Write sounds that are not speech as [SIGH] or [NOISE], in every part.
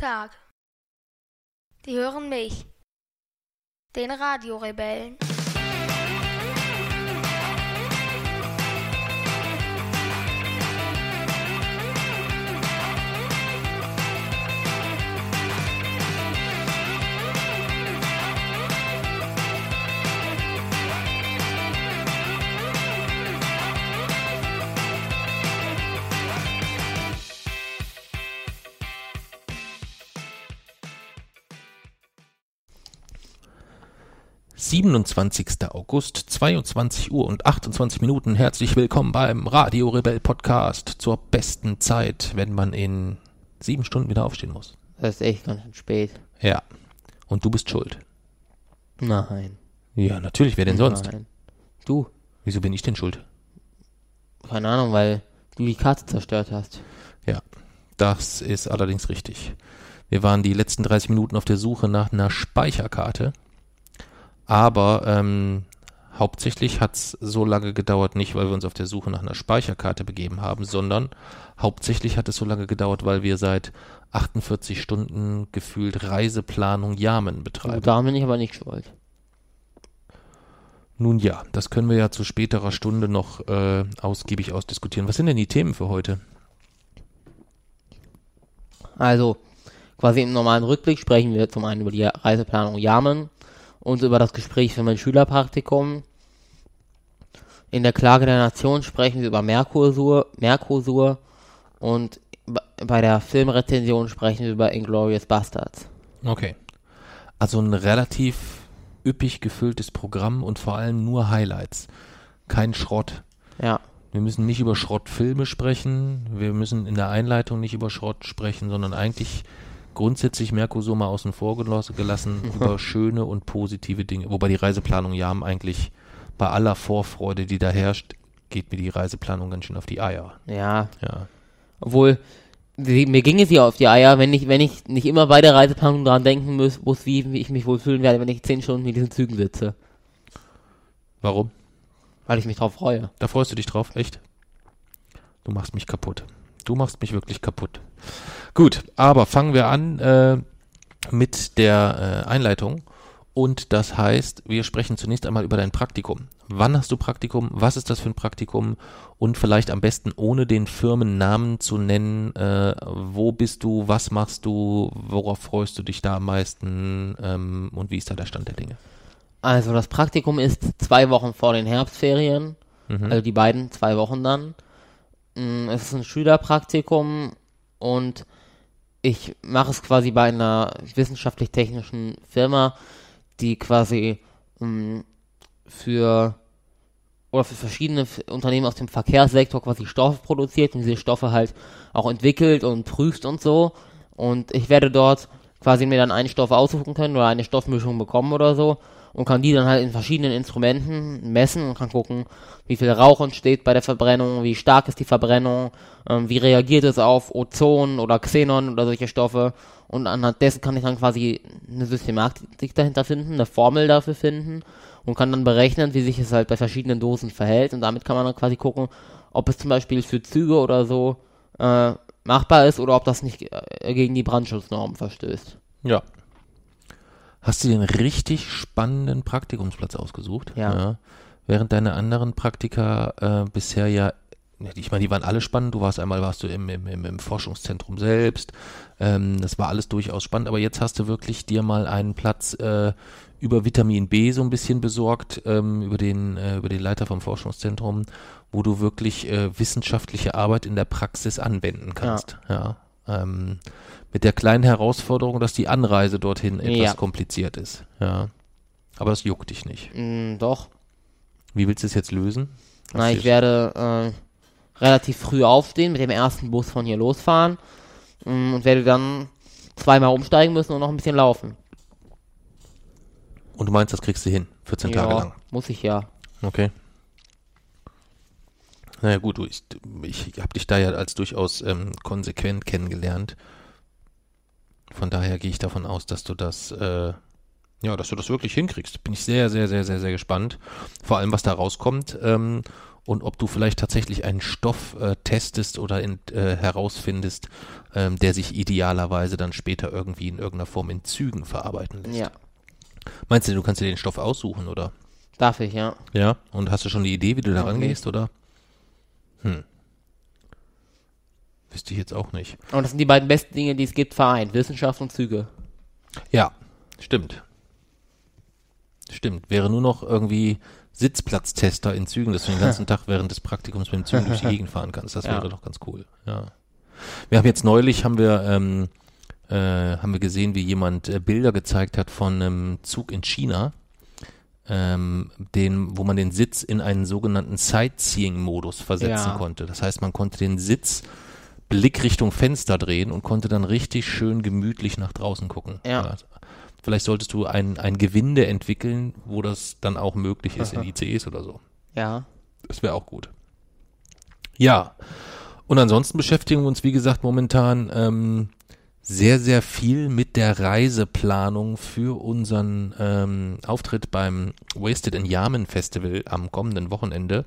Tag. Die hören mich, den Radiorebellen. 27. August, 22 Uhr und 28 Minuten. Herzlich willkommen beim Radio Rebell Podcast zur besten Zeit, wenn man in sieben Stunden wieder aufstehen muss. Das ist echt ganz schön spät. Ja. Und du bist schuld. Nein. Ja, natürlich. Wer denn sonst? Nein. Du. Wieso bin ich denn schuld? Keine Ahnung, weil du die Karte zerstört hast. Ja, das ist allerdings richtig. Wir waren die letzten 30 Minuten auf der Suche nach einer Speicherkarte aber ähm, hauptsächlich hat es so lange gedauert, nicht weil wir uns auf der Suche nach einer Speicherkarte begeben haben, sondern hauptsächlich hat es so lange gedauert, weil wir seit 48 Stunden gefühlt Reiseplanung Yamen betreiben. Da bin ich aber nicht schuld. Nun ja, das können wir ja zu späterer Stunde noch äh, ausgiebig ausdiskutieren. Was sind denn die Themen für heute? Also, quasi im normalen Rückblick sprechen wir zum einen über die Reiseplanung Yamen, und über das Gespräch für mein Schülerpraktikum. In der Klage der Nation sprechen wir über Mercosur, Mercosur und bei der Filmrezension sprechen wir über Inglorious Bastards. Okay. Also ein relativ üppig gefülltes Programm und vor allem nur Highlights. Kein Schrott. Ja. Wir müssen nicht über Schrottfilme sprechen. Wir müssen in der Einleitung nicht über Schrott sprechen, sondern eigentlich grundsätzlich Mercosur mal außen vor gelassen [LAUGHS] über schöne und positive Dinge. Wobei die Reiseplanung ja eigentlich bei aller Vorfreude, die da herrscht, geht mir die Reiseplanung ganz schön auf die Eier. Ja. Ja. Obwohl, mir ging es ja auf die Eier, wenn ich, wenn ich nicht immer bei der Reiseplanung daran denken muss, muss wie, wie ich mich wohl fühlen werde, wenn ich zehn Stunden in diesen Zügen sitze. Warum? Weil ich mich drauf freue. Da freust du dich drauf, echt? Du machst mich kaputt. Du machst mich wirklich kaputt. Gut, aber fangen wir an äh, mit der äh, Einleitung. Und das heißt, wir sprechen zunächst einmal über dein Praktikum. Wann hast du Praktikum? Was ist das für ein Praktikum? Und vielleicht am besten ohne den Firmennamen zu nennen. Äh, wo bist du? Was machst du? Worauf freust du dich da am meisten? Ähm, und wie ist da der Stand der Dinge? Also das Praktikum ist zwei Wochen vor den Herbstferien. Mhm. Also die beiden zwei Wochen dann. Mm, es ist ein Schülerpraktikum und ich mache es quasi bei einer wissenschaftlich-technischen Firma, die quasi um, für oder für verschiedene Unternehmen aus dem Verkehrssektor quasi Stoffe produziert und diese Stoffe halt auch entwickelt und prüft und so. Und ich werde dort quasi mir dann einen Stoff aussuchen können oder eine Stoffmischung bekommen oder so und kann die dann halt in verschiedenen Instrumenten messen und kann gucken, wie viel Rauch entsteht bei der Verbrennung, wie stark ist die Verbrennung, ähm, wie reagiert es auf Ozon oder Xenon oder solche Stoffe. Und anhand dessen kann ich dann quasi eine Systematik dahinter finden, eine Formel dafür finden und kann dann berechnen, wie sich es halt bei verschiedenen Dosen verhält. Und damit kann man dann quasi gucken, ob es zum Beispiel für Züge oder so äh, machbar ist oder ob das nicht äh, gegen die Brandschutznormen verstößt. Ja, Hast du dir einen richtig spannenden Praktikumsplatz ausgesucht? Ja. ja. Während deine anderen Praktika äh, bisher ja, ich meine, die waren alle spannend. Du warst einmal warst du im, im, im Forschungszentrum selbst. Ähm, das war alles durchaus spannend, aber jetzt hast du wirklich dir mal einen Platz äh, über Vitamin B so ein bisschen besorgt, ähm, über den, äh, über den Leiter vom Forschungszentrum, wo du wirklich äh, wissenschaftliche Arbeit in der Praxis anwenden kannst. Ja. ja. Ähm, mit der kleinen Herausforderung, dass die Anreise dorthin etwas ja. kompliziert ist. Ja. Aber das juckt dich nicht. Mm, doch. Wie willst du es jetzt lösen? Was Na, ich werde äh, relativ früh aufstehen, mit dem ersten Bus von hier losfahren mm, und werde dann zweimal umsteigen müssen und noch ein bisschen laufen. Und du meinst, das kriegst du hin, 14 ja, Tage lang? muss ich ja. Okay. Naja gut, du, ich, ich habe dich da ja als durchaus ähm, konsequent kennengelernt. Von daher gehe ich davon aus, dass du das, äh, ja, dass du das wirklich hinkriegst. Bin ich sehr, sehr, sehr, sehr, sehr gespannt. Vor allem, was da rauskommt. Ähm, und ob du vielleicht tatsächlich einen Stoff äh, testest oder in, äh, herausfindest, ähm, der sich idealerweise dann später irgendwie in irgendeiner Form in Zügen verarbeiten lässt. Ja. Meinst du, du kannst dir den Stoff aussuchen, oder? Darf ich, ja. Ja. Und hast du schon die Idee, wie du da Okay. rangehst, oder? Hm. Wüsste ich jetzt auch nicht. Und das sind die beiden besten Dinge, die es gibt, vereint. Wissenschaft und Züge. Ja, stimmt. Stimmt. Wäre nur noch irgendwie Sitzplatztester in Zügen, dass du den ganzen [LAUGHS] Tag während des Praktikums mit dem Zug durch die [LAUGHS] Gegend fahren kannst. Das Ja. wäre doch ganz cool. Ja. Wir haben jetzt neulich haben wir ähm, äh, haben wir gesehen, wie jemand äh, Bilder gezeigt hat von einem Zug in China, ähm, den, wo man den Sitz in einen sogenannten Sightseeing-Modus versetzen Ja. konnte. Das heißt, man konnte den Sitz Blick Richtung Fenster drehen und konnte dann richtig schön gemütlich nach draußen gucken. Ja. Vielleicht solltest du ein, ein Gewinde entwickeln, wo das dann auch möglich ist in [LAUGHS] ICEs oder so. Ja. Das wäre auch gut. Ja. Und ansonsten beschäftigen wir uns, wie gesagt, momentan ähm, sehr, sehr viel mit der Reiseplanung für unseren ähm, Auftritt beim Wasted in Yamen Festival am kommenden Wochenende.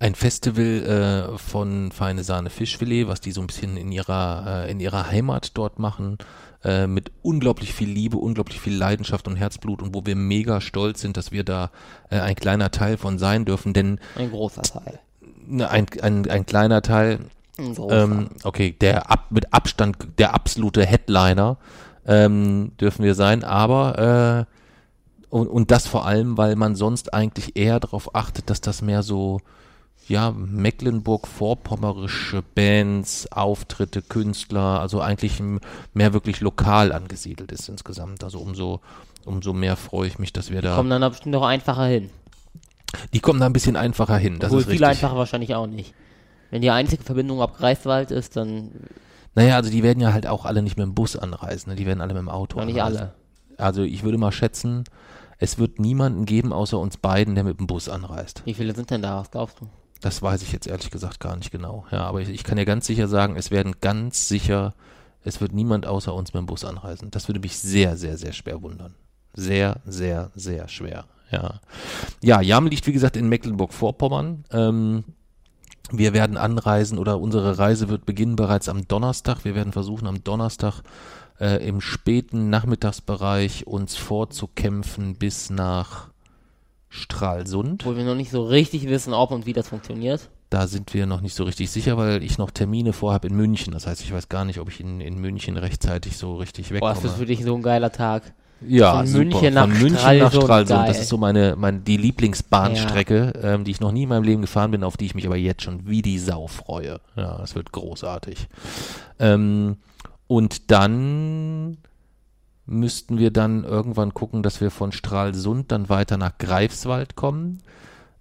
Ein Festival äh, von Feine Sahne Fischfilet, was die so ein bisschen in ihrer, äh, in ihrer Heimat dort machen, äh, mit unglaublich viel Liebe, unglaublich viel Leidenschaft und Herzblut und wo wir mega stolz sind, dass wir da äh, ein kleiner Teil von sein dürfen, denn Ein großer Teil. ne, ein, ein, ein kleiner Teil, Ein ähm, okay, der ab, mit Abstand der absolute Headliner ähm, dürfen wir sein, aber äh, und, und das vor allem, weil man sonst eigentlich eher darauf achtet, dass das mehr so ja, Mecklenburg-Vorpommerische Bands, Auftritte, Künstler, also eigentlich mehr wirklich lokal angesiedelt ist insgesamt. Also umso, umso mehr freue ich mich, dass wir da. Kommen dann da bestimmt auch einfacher hin. die kommen da ein bisschen einfacher hin. Das Obwohl ist viel richtig. einfacher wahrscheinlich auch nicht. Wenn die einzige Verbindung ab Greifswald ist, dann Naja, also die werden ja halt auch alle nicht mit dem Bus anreisen, ne? die werden alle mit dem Auto noch nicht anreisen. alle. Also ich würde mal schätzen, es wird niemanden geben außer uns beiden, der mit dem Bus anreist. Wie viele sind denn da? Was glaubst du? Das weiß ich jetzt ehrlich gesagt gar nicht genau. Ja, aber ich, ich kann ja ganz sicher sagen, es werden ganz sicher, es wird niemand außer uns mit dem Bus anreisen. Das würde mich sehr, sehr, sehr schwer wundern. Sehr, sehr, sehr schwer. Ja. Ja, Jam liegt wie gesagt in Mecklenburg-Vorpommern. Ähm, wir werden anreisen oder unsere Reise wird beginnen bereits am Donnerstag. Wir werden versuchen, am Donnerstag äh, im späten Nachmittagsbereich uns vorzukämpfen bis nach Stralsund. Obwohl wir noch nicht so richtig wissen, ob und wie das funktioniert. Da sind wir noch nicht so richtig sicher, weil ich noch Termine vorhabe in München. Das heißt, ich weiß gar nicht, ob ich in, in München rechtzeitig so richtig Boah, wegkomme. das ist für dich so ein geiler Tag. ja, von super. München nach von München nach Stralsund, Stralsund. Das ist so meine, meine die Lieblingsbahnstrecke, ähm, die ich noch nie in meinem Leben gefahren bin, auf die ich mich aber jetzt schon wie die Sau freue. Ja, das wird großartig. Ähm, und dann müssten wir dann irgendwann gucken, dass wir von Stralsund dann weiter nach Greifswald kommen.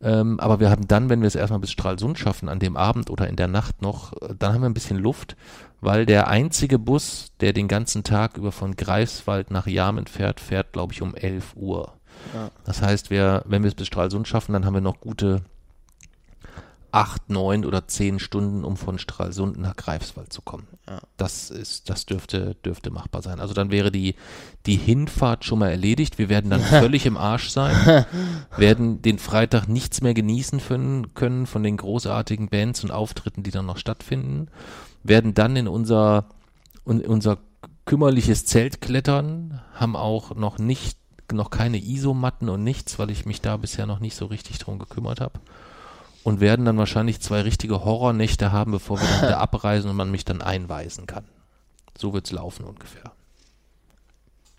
Ähm, aber wir haben dann, wenn wir es erstmal bis Stralsund schaffen, an dem Abend oder in der Nacht noch, äh, dann haben wir ein bisschen Luft, weil der einzige Bus, der den ganzen Tag über von Greifswald nach Jamen fährt, fährt, glaube ich, um 11 Uhr. Ja. Das heißt, wir, wenn wir es bis Stralsund schaffen, dann haben wir noch gute acht, neun oder zehn Stunden, um von Stralsund nach Greifswald zu kommen. Ja. Das ist, das dürfte, dürfte machbar sein. Also dann wäre die, die Hinfahrt schon mal erledigt. Wir werden dann [LAUGHS] völlig im Arsch sein, werden den Freitag nichts mehr genießen können, können von den großartigen Bands und Auftritten, die dann noch stattfinden, werden dann in unser, in unser kümmerliches Zelt klettern, haben auch noch nicht, noch keine Isomatten und nichts, weil ich mich da bisher noch nicht so richtig drum gekümmert habe und werden dann wahrscheinlich zwei richtige Horrornächte haben, bevor wir dann [LAUGHS] wieder abreisen und man mich dann einweisen kann. So wird's laufen ungefähr.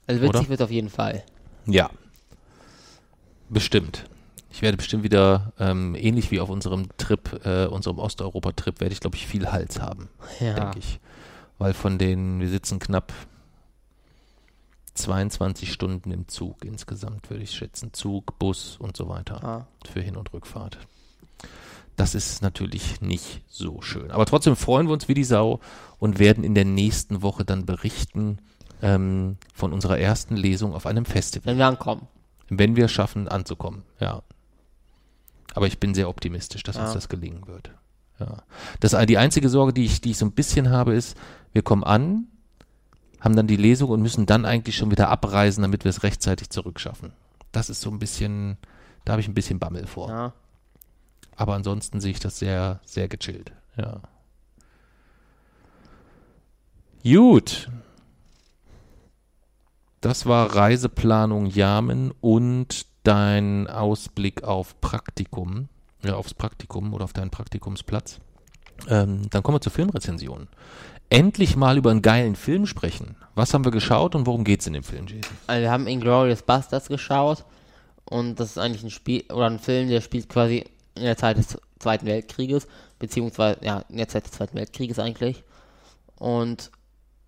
Also witzig Oder? wird auf jeden Fall. Ja. Bestimmt. Ich werde bestimmt wieder, ähm, ähnlich wie auf unserem Trip, äh, unserem Osteuropa-Trip, werde ich, glaube ich, viel Hals haben, Ja. denke ich. Weil von den, wir sitzen knapp 22 Stunden im Zug insgesamt, würde ich schätzen. Zug, Bus und so weiter Ah. für Hin- und Rückfahrt. Das ist natürlich nicht so schön. Aber trotzdem freuen wir uns wie die Sau und werden in der nächsten Woche dann berichten ähm, von unserer ersten Lesung auf einem Festival, Wenn wir ankommen. wenn wir schaffen anzukommen. Ja. Aber ich bin sehr optimistisch, dass uns Ja. das gelingen wird. Ja. Das, die einzige Sorge, die ich, die ich so ein bisschen habe, ist, wir kommen an, haben dann die Lesung und müssen dann eigentlich schon wieder abreisen, damit wir es rechtzeitig zurückschaffen. Das ist so ein bisschen, da habe ich ein bisschen Bammel vor. Ja. Aber ansonsten sehe ich das sehr, sehr gechillt. Ja. Gut. Das war Reiseplanung Yamen und dein Ausblick auf Praktikum, ja, aufs Praktikum oder auf deinen Praktikumsplatz. Ähm, dann kommen wir zur Filmrezension. Endlich mal über einen geilen Film sprechen. Was haben wir geschaut und worum geht es in dem Film, Jason? Also wir haben Inglourious Bastards geschaut und das ist eigentlich ein Spiel oder ein Film, der spielt quasi in der Zeit des Zweiten Weltkrieges, beziehungsweise ja, in der Zeit des Zweiten Weltkrieges eigentlich. Und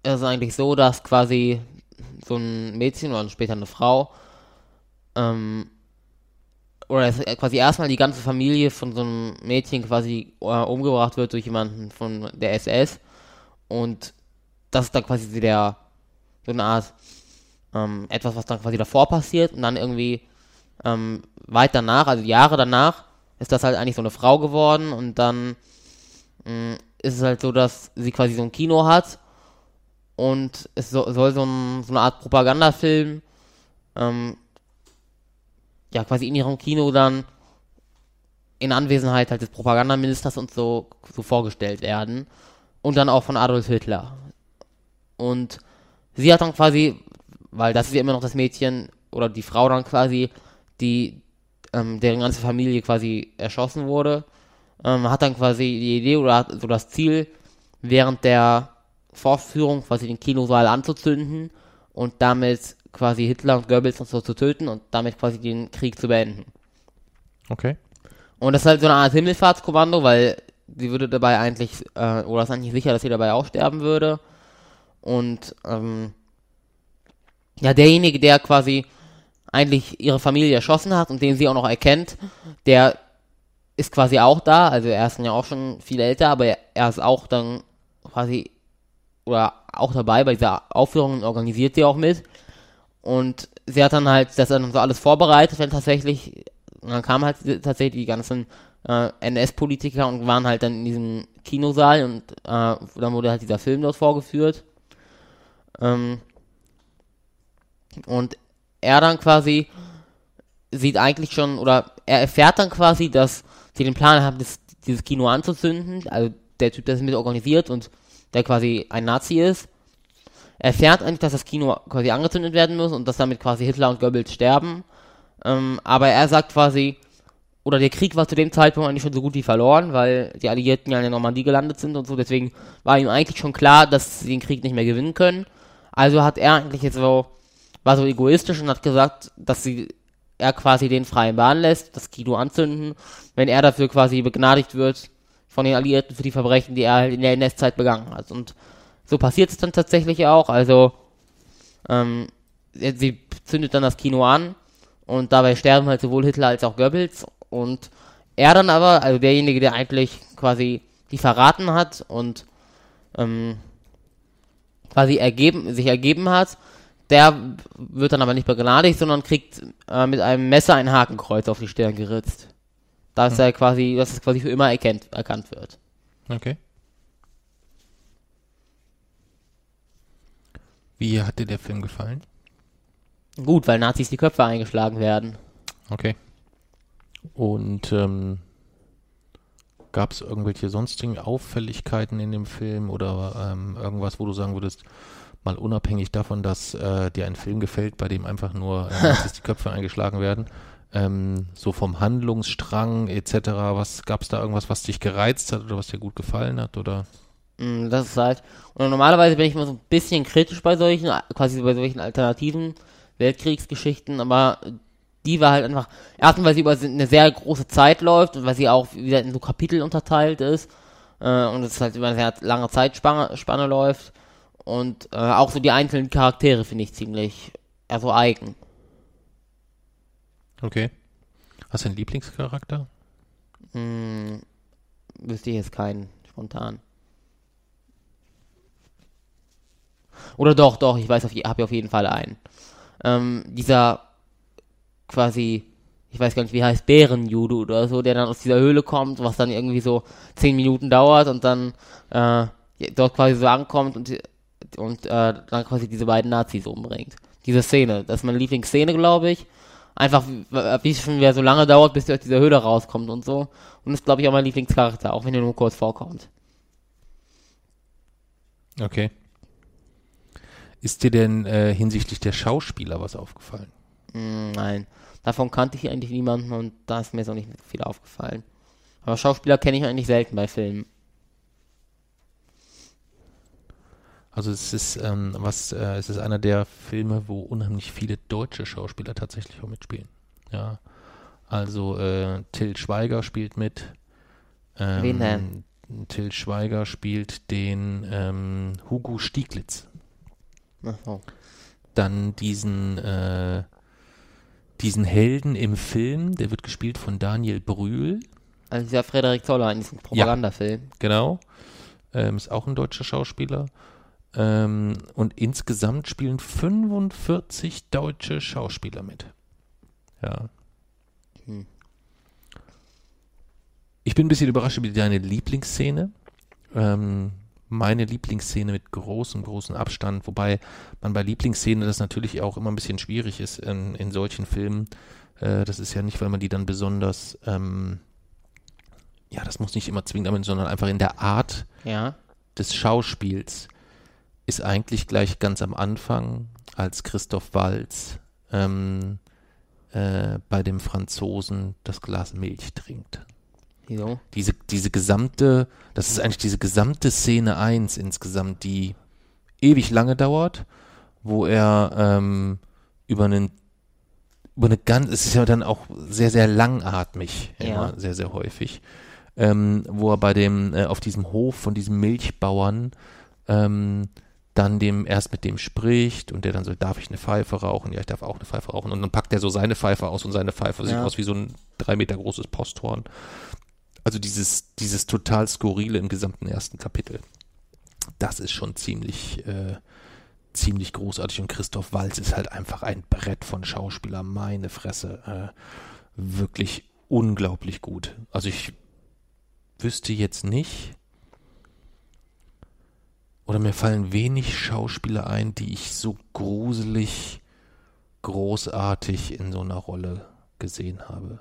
es ist eigentlich so, dass quasi so ein Mädchen oder später eine Frau ähm, oder quasi erstmal die ganze Familie von so einem Mädchen quasi äh, umgebracht wird durch jemanden von der SS und das ist dann quasi der so eine Art ähm, etwas, was dann quasi davor passiert und dann irgendwie ähm, weit danach, also Jahre danach, ist das halt eigentlich so eine Frau geworden und dann mh, mm, ist es halt so, dass sie quasi so ein Kino hat und es so, soll so, ein, so, eine Art Propagandafilm ähm, ja quasi in ihrem Kino dann in Anwesenheit halt des Propagandaministers und so, so vorgestellt werden und dann auch von Adolf Hitler. Und sie hat dann quasi, weil das ist ja immer noch das Mädchen oder die Frau dann quasi, die ähm, deren ganze Familie quasi erschossen wurde, ähm, hat dann quasi die Idee oder so das Ziel, während der Vorführung quasi den Kinosaal anzuzünden und damit quasi Hitler und Goebbels und so zu töten und damit quasi den Krieg zu beenden. Okay. Und das ist halt so eine Art Himmelfahrtskommando, weil sie würde dabei eigentlich, äh, oder ist eigentlich sicher, dass sie dabei auch sterben würde. Und ähm, ja, derjenige, der quasi eigentlich ihre Familie erschossen hat und den sie auch noch erkennt, der ist quasi auch da. Also er ist ja auch schon viel älter, aber er, ist auch dann quasi oder auch dabei bei dieser Aufführung und organisiert sie auch mit. Und sie hat dann halt das dann so alles vorbereitet, wenn tatsächlich, dann kamen halt tatsächlich die ganzen äh, NS-Politiker und waren halt dann in diesem Kinosaal und äh, dann wurde halt dieser Film dort vorgeführt. Ähm, und er dann quasi sieht eigentlich schon, oder er erfährt dann quasi, dass sie den Plan haben, das, dieses Kino anzuzünden. Also der Typ, der es mit organisiert und der quasi ein Nazi ist, erfährt eigentlich, dass das Kino quasi angezündet werden muss und dass damit quasi Hitler und Goebbels sterben. Ähm, aber er sagt quasi, oder der Krieg war zu dem Zeitpunkt eigentlich schon so gut wie verloren, weil die Alliierten ja in der Normandie gelandet sind und so. Deswegen war ihm eigentlich schon klar, dass sie den Krieg nicht mehr gewinnen können. Also hat er eigentlich jetzt so, war so egoistisch und hat gesagt, dass sie, er quasi den freien Bahn lässt, das Kino anzünden, wenn er dafür quasi begnadigt wird von den Alliierten für die Verbrechen, die er halt in der NS-Zeit begangen hat. Und so passiert es dann tatsächlich auch. Also, ähm, sie zündet dann das Kino an und dabei sterben halt sowohl Hitler als auch Goebbels. Und er dann aber, also derjenige, der eigentlich quasi die verraten hat und ähm, quasi ergeben, sich ergeben hat, der wird dann aber nicht begnadigt, sondern kriegt äh, mit einem Messer ein Hakenkreuz auf die Stirn geritzt dass hm. er quasi, dass es quasi für immer erkennt, erkannt wird. Okay. Wie hat dir der Film gefallen? Gut, weil Nazis die Köpfe eingeschlagen werden. Okay. Und ähm, gab es irgendwelche sonstigen Auffälligkeiten in dem Film oder ähm, irgendwas, wo du sagen würdest, mal unabhängig davon, dass äh, dir ein Film gefällt, bei dem einfach nur äh, [LAUGHS] die Köpfe eingeschlagen werden, ähm, so vom Handlungsstrang etc. Was gab es da irgendwas, was dich gereizt hat oder was dir gut gefallen hat oder? Mm, das ist halt. Und normalerweise bin ich immer so ein bisschen kritisch bei solchen, quasi bei solchen alternativen Weltkriegsgeschichten, aber die war halt einfach, erstens, weil sie über eine sehr große Zeit läuft und weil sie auch wieder in so Kapitel unterteilt ist äh, und es halt über eine sehr lange Zeitspanne Spanne läuft und äh, auch so die einzelnen Charaktere finde ich ziemlich, also eigen. Okay. Hast du einen Lieblingscharakter? Hm, wüsste ich jetzt keinen spontan. Oder doch, doch, ich weiß, ich habe auf jeden Fall einen. Ähm, dieser quasi, ich weiß gar nicht, wie heißt, Bärenjudo oder so, der dann aus dieser Höhle kommt, was dann irgendwie so 10 Minuten dauert und dann äh, dort quasi so ankommt und, und äh, dann quasi diese beiden Nazis umbringt. Diese Szene, das ist meine Lieblingsszene, glaube ich. Einfach, wie es schon wieder so lange dauert, bis er aus dieser Höhle rauskommt und so. Und ist, glaube ich, auch mein Lieblingscharakter, auch wenn er nur kurz vorkommt. Okay. Ist dir denn äh, hinsichtlich der Schauspieler was aufgefallen? Mm, nein. Davon kannte ich eigentlich niemanden und da ist mir so nicht viel aufgefallen. Aber Schauspieler kenne ich eigentlich selten bei Filmen. Also es ist ähm, was, äh, es ist einer der Filme, wo unheimlich viele deutsche Schauspieler tatsächlich auch mitspielen. Ja. Also äh, Till Schweiger spielt mit. Ähm, Wen denn? Till Schweiger spielt den ähm, Hugo Stieglitz. Ach so. Dann diesen äh, diesen Helden im Film, der wird gespielt von Daniel Brühl. Also dieser Frederik Zoller in diesem Propagandafilm. Ja, genau. Ähm, ist auch ein deutscher Schauspieler. Ähm, und insgesamt spielen 45 deutsche Schauspieler mit. Ja. Hm. Ich bin ein bisschen überrascht über deine Lieblingsszene. Ähm, meine Lieblingsszene mit großem, großem Abstand, wobei man bei Lieblingsszene das natürlich auch immer ein bisschen schwierig ist in, in solchen Filmen. Äh, das ist ja nicht, weil man die dann besonders, ähm, ja, das muss nicht immer zwingend damit, sondern einfach in der Art ja. des Schauspiels ist eigentlich gleich ganz am Anfang, als Christoph Walz ähm, äh, bei dem Franzosen das Glas Milch trinkt. Jo. Diese, diese gesamte, das ist eigentlich diese gesamte Szene 1 insgesamt, die ewig lange dauert, wo er ähm, über einen über eine ganz, es ist ja dann auch sehr, sehr langatmig, ja. immer, sehr, sehr häufig, ähm, wo er bei dem, äh, auf diesem Hof von diesem Milchbauern ähm, dann dem erst mit dem spricht und der dann so, darf ich eine Pfeife rauchen? Ja, ich darf auch eine Pfeife rauchen. Und dann packt er so seine Pfeife aus und seine Pfeife ja. sieht aus wie so ein drei Meter großes Posthorn. Also dieses, dieses total skurrile im gesamten ersten Kapitel. Das ist schon ziemlich, äh, ziemlich großartig. Und Christoph Walz ist halt einfach ein Brett von Schauspieler. Meine Fresse. Äh, wirklich unglaublich gut. Also ich wüsste jetzt nicht, oder mir fallen wenig Schauspieler ein, die ich so gruselig, großartig in so einer Rolle gesehen habe.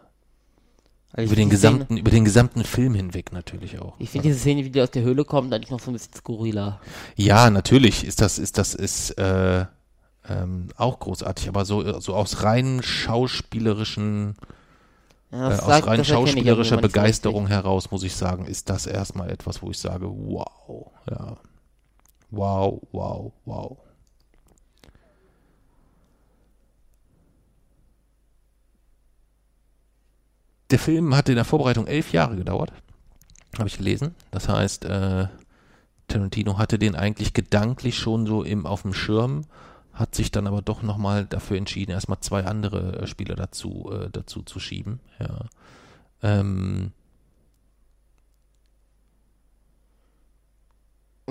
Also über den gesamten, Szene, über den gesamten Film hinweg natürlich auch. Ich finde diese Szene, wie die aus der Höhle kommt, eigentlich noch so ein bisschen skurriler. Ja, natürlich ist das, ist das, ist äh, ähm, auch großartig, aber so, so aus rein schauspielerischen, ja, äh, aus sagt, rein schauspielerischer Begeisterung heraus, muss ich sagen, ist das erstmal etwas, wo ich sage, wow, ja. Wow, wow, wow. Der Film hatte in der Vorbereitung elf Jahre gedauert, habe ich gelesen. Das heißt, äh, Tarantino hatte den eigentlich gedanklich schon so im auf dem Schirm, hat sich dann aber doch nochmal dafür entschieden, erstmal zwei andere äh, Spieler dazu, äh, dazu zu schieben. Ja. Ähm,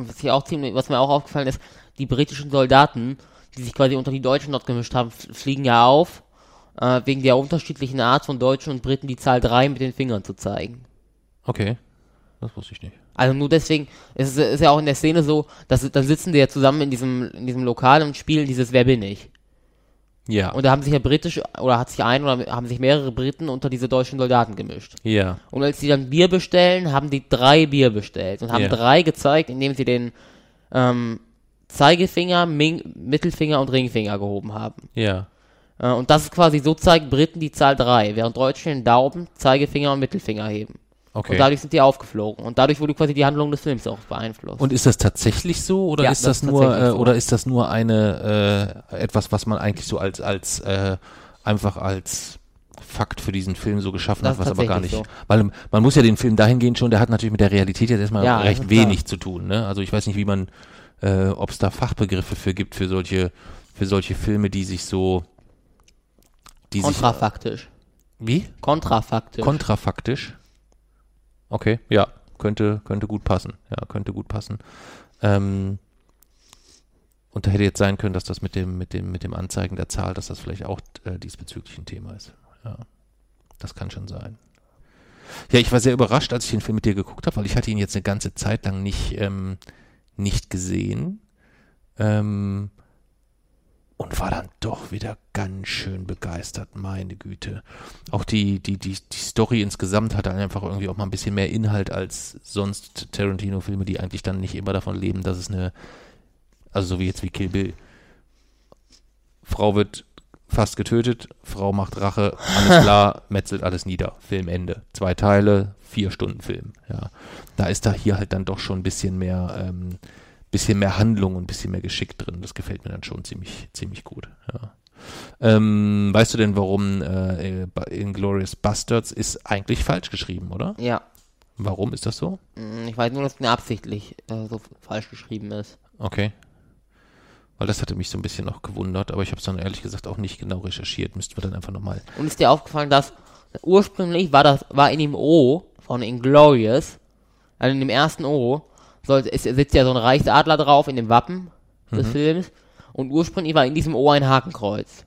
und was hier auch ziemlich, was mir auch aufgefallen ist, die britischen Soldaten, die sich quasi unter die Deutschen dort gemischt haben, fliegen ja auf, äh, wegen der unterschiedlichen Art von Deutschen und Briten die Zahl 3 mit den Fingern zu zeigen. Okay. Das wusste ich nicht. Also nur deswegen, es ist, ist ja auch in der Szene so, dass dann sitzen die ja zusammen in diesem, in diesem Lokal und spielen dieses Wer bin ich? Ja. Und da haben sich ja britisch, oder hat sich ein oder haben sich mehrere Briten unter diese deutschen Soldaten gemischt. Ja. Und als sie dann Bier bestellen, haben die drei Bier bestellt und haben ja. drei gezeigt, indem sie den ähm, Zeigefinger, Ming Mittelfinger und Ringfinger gehoben haben. Ja. Äh, und das ist quasi, so zeigt Briten die Zahl drei, während Deutsche den Daumen, Zeigefinger und Mittelfinger heben. Okay. Und dadurch sind die aufgeflogen. Und dadurch wurde quasi die Handlung des Films auch beeinflusst. Und ist das tatsächlich so oder ja, ist das, das nur äh, so. oder ist das nur eine äh, etwas, was man eigentlich so als als äh, einfach als Fakt für diesen Film so geschaffen das hat, was aber gar nicht. So. Weil man muss ja den Film dahingehend schon, der hat natürlich mit der Realität jetzt erstmal ja, recht wenig zu tun. Ne? Also ich weiß nicht, wie man, äh, ob es da Fachbegriffe für gibt für solche für solche Filme, die sich so die kontrafaktisch. Sich, wie? Kontrafaktisch. Kontrafaktisch. Okay, ja, könnte, könnte gut passen. Ja, könnte gut passen. Ähm, und da hätte jetzt sein können, dass das mit dem, mit dem, mit dem Anzeigen der Zahl, dass das vielleicht auch äh, diesbezüglich ein Thema ist. Ja, das kann schon sein. Ja, ich war sehr überrascht, als ich den Film mit dir geguckt habe, weil ich hatte ihn jetzt eine ganze Zeit lang nicht, ähm, nicht gesehen. Ähm, und war dann doch wieder ganz schön begeistert, meine Güte. Auch die, die, die, die Story insgesamt hatte einfach irgendwie auch mal ein bisschen mehr Inhalt als sonst Tarantino-Filme, die eigentlich dann nicht immer davon leben, dass es eine, also so wie jetzt wie Kill Bill. Frau wird fast getötet, Frau macht Rache, alles [LAUGHS] klar, metzelt alles nieder, Filmende. Zwei Teile, vier Stunden Film, ja. Da ist da hier halt dann doch schon ein bisschen mehr, ähm, bisschen mehr Handlung und ein bisschen mehr Geschick drin. Das gefällt mir dann schon ziemlich, ziemlich gut. Ja. Ähm, weißt du denn, warum äh, Inglorious Bastards ist eigentlich falsch geschrieben, oder? Ja. Warum ist das so? Mm, ich weiß nur, dass es mir absichtlich äh, so falsch geschrieben ist. Okay. Weil das hatte mich so ein bisschen noch gewundert, aber ich habe es dann ehrlich gesagt auch nicht genau recherchiert. Müssten wir dann einfach nochmal. Und ist dir aufgefallen, dass ursprünglich war das, war in dem O von Inglorious, also in dem ersten O, sollte, es sitzt ja so ein Reichsadler drauf in dem Wappen des mhm. Films. Und ursprünglich war in diesem O ein Hakenkreuz.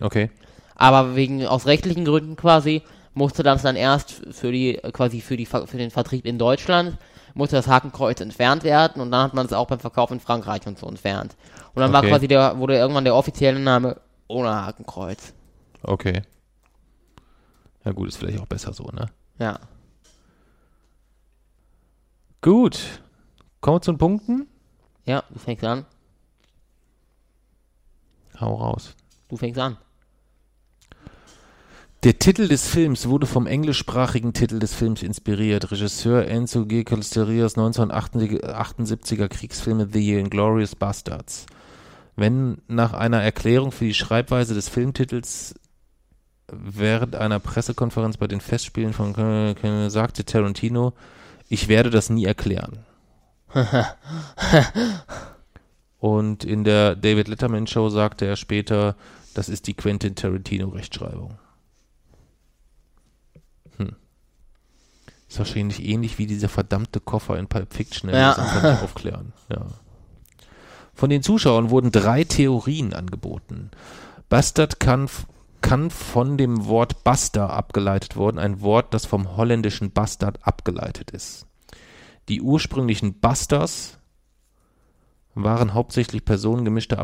Okay. Aber wegen, aus rechtlichen Gründen quasi, musste das dann erst für die, quasi für die, für den Vertrieb in Deutschland, musste das Hakenkreuz entfernt werden und dann hat man es auch beim Verkauf in Frankreich und so entfernt. Und dann okay. war quasi der, wurde irgendwann der offizielle Name ohne Hakenkreuz. Okay. Ja gut, ist vielleicht auch besser so, ne? Ja. Gut. Kommen wir zu den Punkten? Ja, du fängst an. Hau raus. Du fängst an. Der Titel des Films wurde vom englischsprachigen Titel des Films inspiriert. Regisseur Enzo G. Calsterias 1978er Kriegsfilme The Inglorious Bastards. Wenn nach einer Erklärung für die Schreibweise des Filmtitels während einer Pressekonferenz bei den Festspielen von sagte Tarantino, ich werde das nie erklären. [LAUGHS] Und in der David Letterman Show sagte er später, das ist die Quentin Tarantino Rechtschreibung. Hm. Ist wahrscheinlich ähnlich wie dieser verdammte Koffer in Pulp Fiction. Ja. Das kann ich aufklären. [LAUGHS] Ja. Von den Zuschauern wurden drei Theorien angeboten. Bastard kann, kann von dem Wort Buster abgeleitet worden, ein Wort, das vom holländischen Bastard abgeleitet ist. Die ursprünglichen Busters waren hauptsächlich Personen gemischter.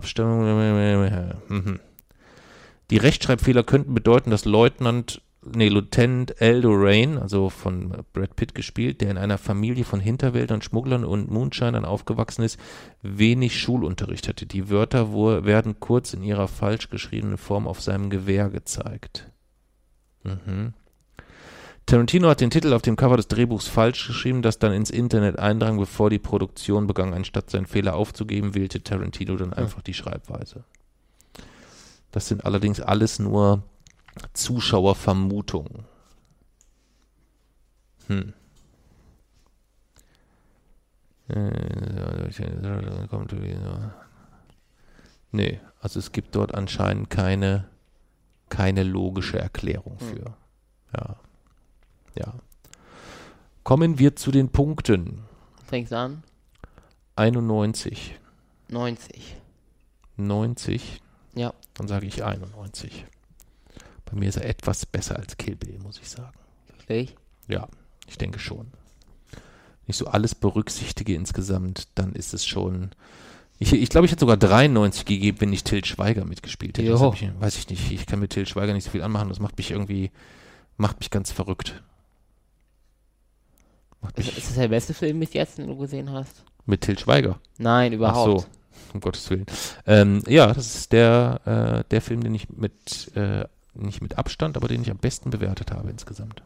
Die Rechtschreibfehler könnten bedeuten, dass Leutnant, nee, Lieutenant Aldo Rain, also von Brad Pitt gespielt, der in einer Familie von Hinterwäldern, Schmugglern und Moonshinern aufgewachsen ist, wenig Schulunterricht hatte. Die Wörter werden kurz in ihrer falsch geschriebenen Form auf seinem Gewehr gezeigt. Mhm. Tarantino hat den Titel auf dem Cover des Drehbuchs falsch geschrieben, das dann ins Internet eindrang, bevor die Produktion begann. Anstatt seinen Fehler aufzugeben, wählte Tarantino dann einfach die Schreibweise. Das sind allerdings alles nur Zuschauervermutungen. Hm. Nee, also es gibt dort anscheinend keine, keine logische Erklärung für. Ja. Ja. Kommen wir zu den Punkten. Fängst an? 91. 90. 90? Ja. Dann sage ich 91. Bei mir ist er etwas besser als Kill Bill, muss ich sagen. Wirklich? Ja, ich denke schon. Wenn ich so alles berücksichtige insgesamt, dann ist es schon. Ich, ich glaube, ich hätte sogar 93 gegeben, wenn ich Till Schweiger mitgespielt hätte. Ich, weiß ich nicht. Ich kann mit Till Schweiger nicht so viel anmachen. Das macht mich irgendwie, macht mich ganz verrückt. Ist, ist, das der beste Film bis jetzt, den du gesehen hast? Mit Til Schweiger? Nein, überhaupt. Ach so, um Gottes Willen. Ähm, ja, das ist der, äh, der Film, den ich mit, äh, nicht mit Abstand, aber den ich am besten bewertet habe insgesamt.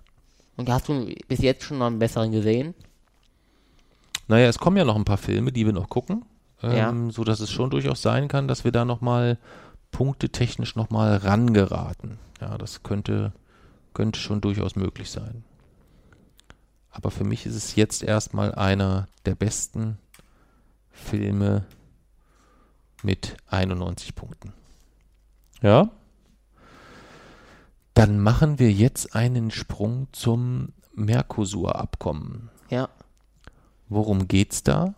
Und hast du bis jetzt schon noch einen besseren gesehen? Naja, es kommen ja noch ein paar Filme, die wir noch gucken. Ähm, ja. So dass es schon durchaus sein kann, dass wir da nochmal punktetechnisch nochmal rangeraten. Ja, das könnte, könnte schon durchaus möglich sein. Aber für mich ist es jetzt erstmal einer der besten Filme mit 91 Punkten. Ja? Dann machen wir jetzt einen Sprung zum Mercosur-Abkommen. Ja. Worum geht's da?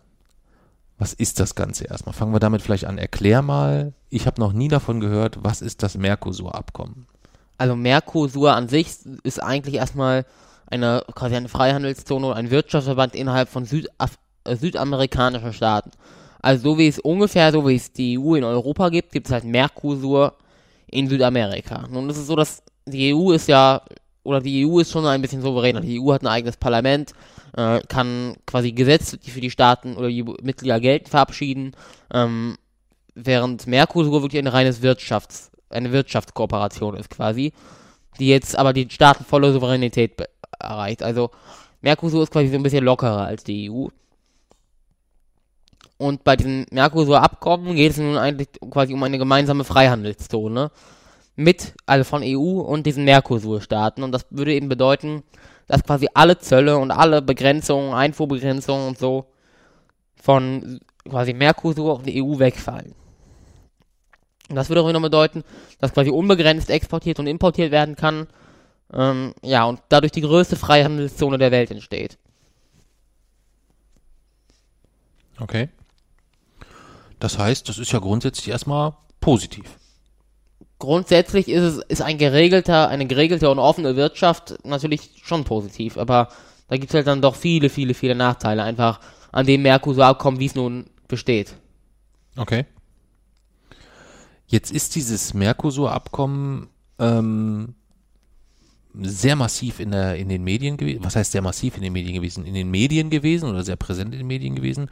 Was ist das Ganze erstmal? Fangen wir damit vielleicht an. Erklär mal. Ich habe noch nie davon gehört. Was ist das Mercosur-Abkommen? Also Mercosur an sich ist eigentlich erstmal eine quasi eine Freihandelszone oder ein Wirtschaftsverband innerhalb von Südaf äh, südamerikanischen Staaten. Also so wie es ungefähr, so wie es die EU in Europa gibt, gibt es halt Mercosur in Südamerika. Nun ist es so, dass die EU ist ja, oder die EU ist schon ein bisschen souveräner. Die EU hat ein eigenes Parlament, äh, kann quasi Gesetze, die für die Staaten oder die Mitglieder gelten, verabschieden, ähm, während Mercosur wirklich ein reines Wirtschafts, eine Wirtschaftskooperation ist quasi, die jetzt aber die Staaten volle Souveränität erreicht. Also Mercosur ist quasi so ein bisschen lockerer als die EU. Und bei diesem Mercosur-Abkommen geht es nun eigentlich quasi um eine gemeinsame Freihandelszone mit, also von EU und diesen Mercosur-Staaten. Und das würde eben bedeuten, dass quasi alle Zölle und alle Begrenzungen, Einfuhrbegrenzungen und so von quasi Mercosur und die EU wegfallen. Und das würde auch wieder bedeuten, dass quasi unbegrenzt exportiert und importiert werden kann. Ähm, ja, und dadurch die größte Freihandelszone der Welt entsteht. Okay. Das heißt, das ist ja grundsätzlich erstmal positiv. Grundsätzlich ist es ist ein geregelter, eine geregelte und offene Wirtschaft natürlich schon positiv, aber da gibt es halt dann doch viele, viele, viele Nachteile einfach an dem Mercosur-Abkommen, wie es nun besteht. Okay. Jetzt ist dieses Mercosur-Abkommen ähm, sehr massiv in, der, in den Medien gewesen. Was heißt sehr massiv in den Medien gewesen? In den Medien gewesen oder sehr präsent in den Medien gewesen.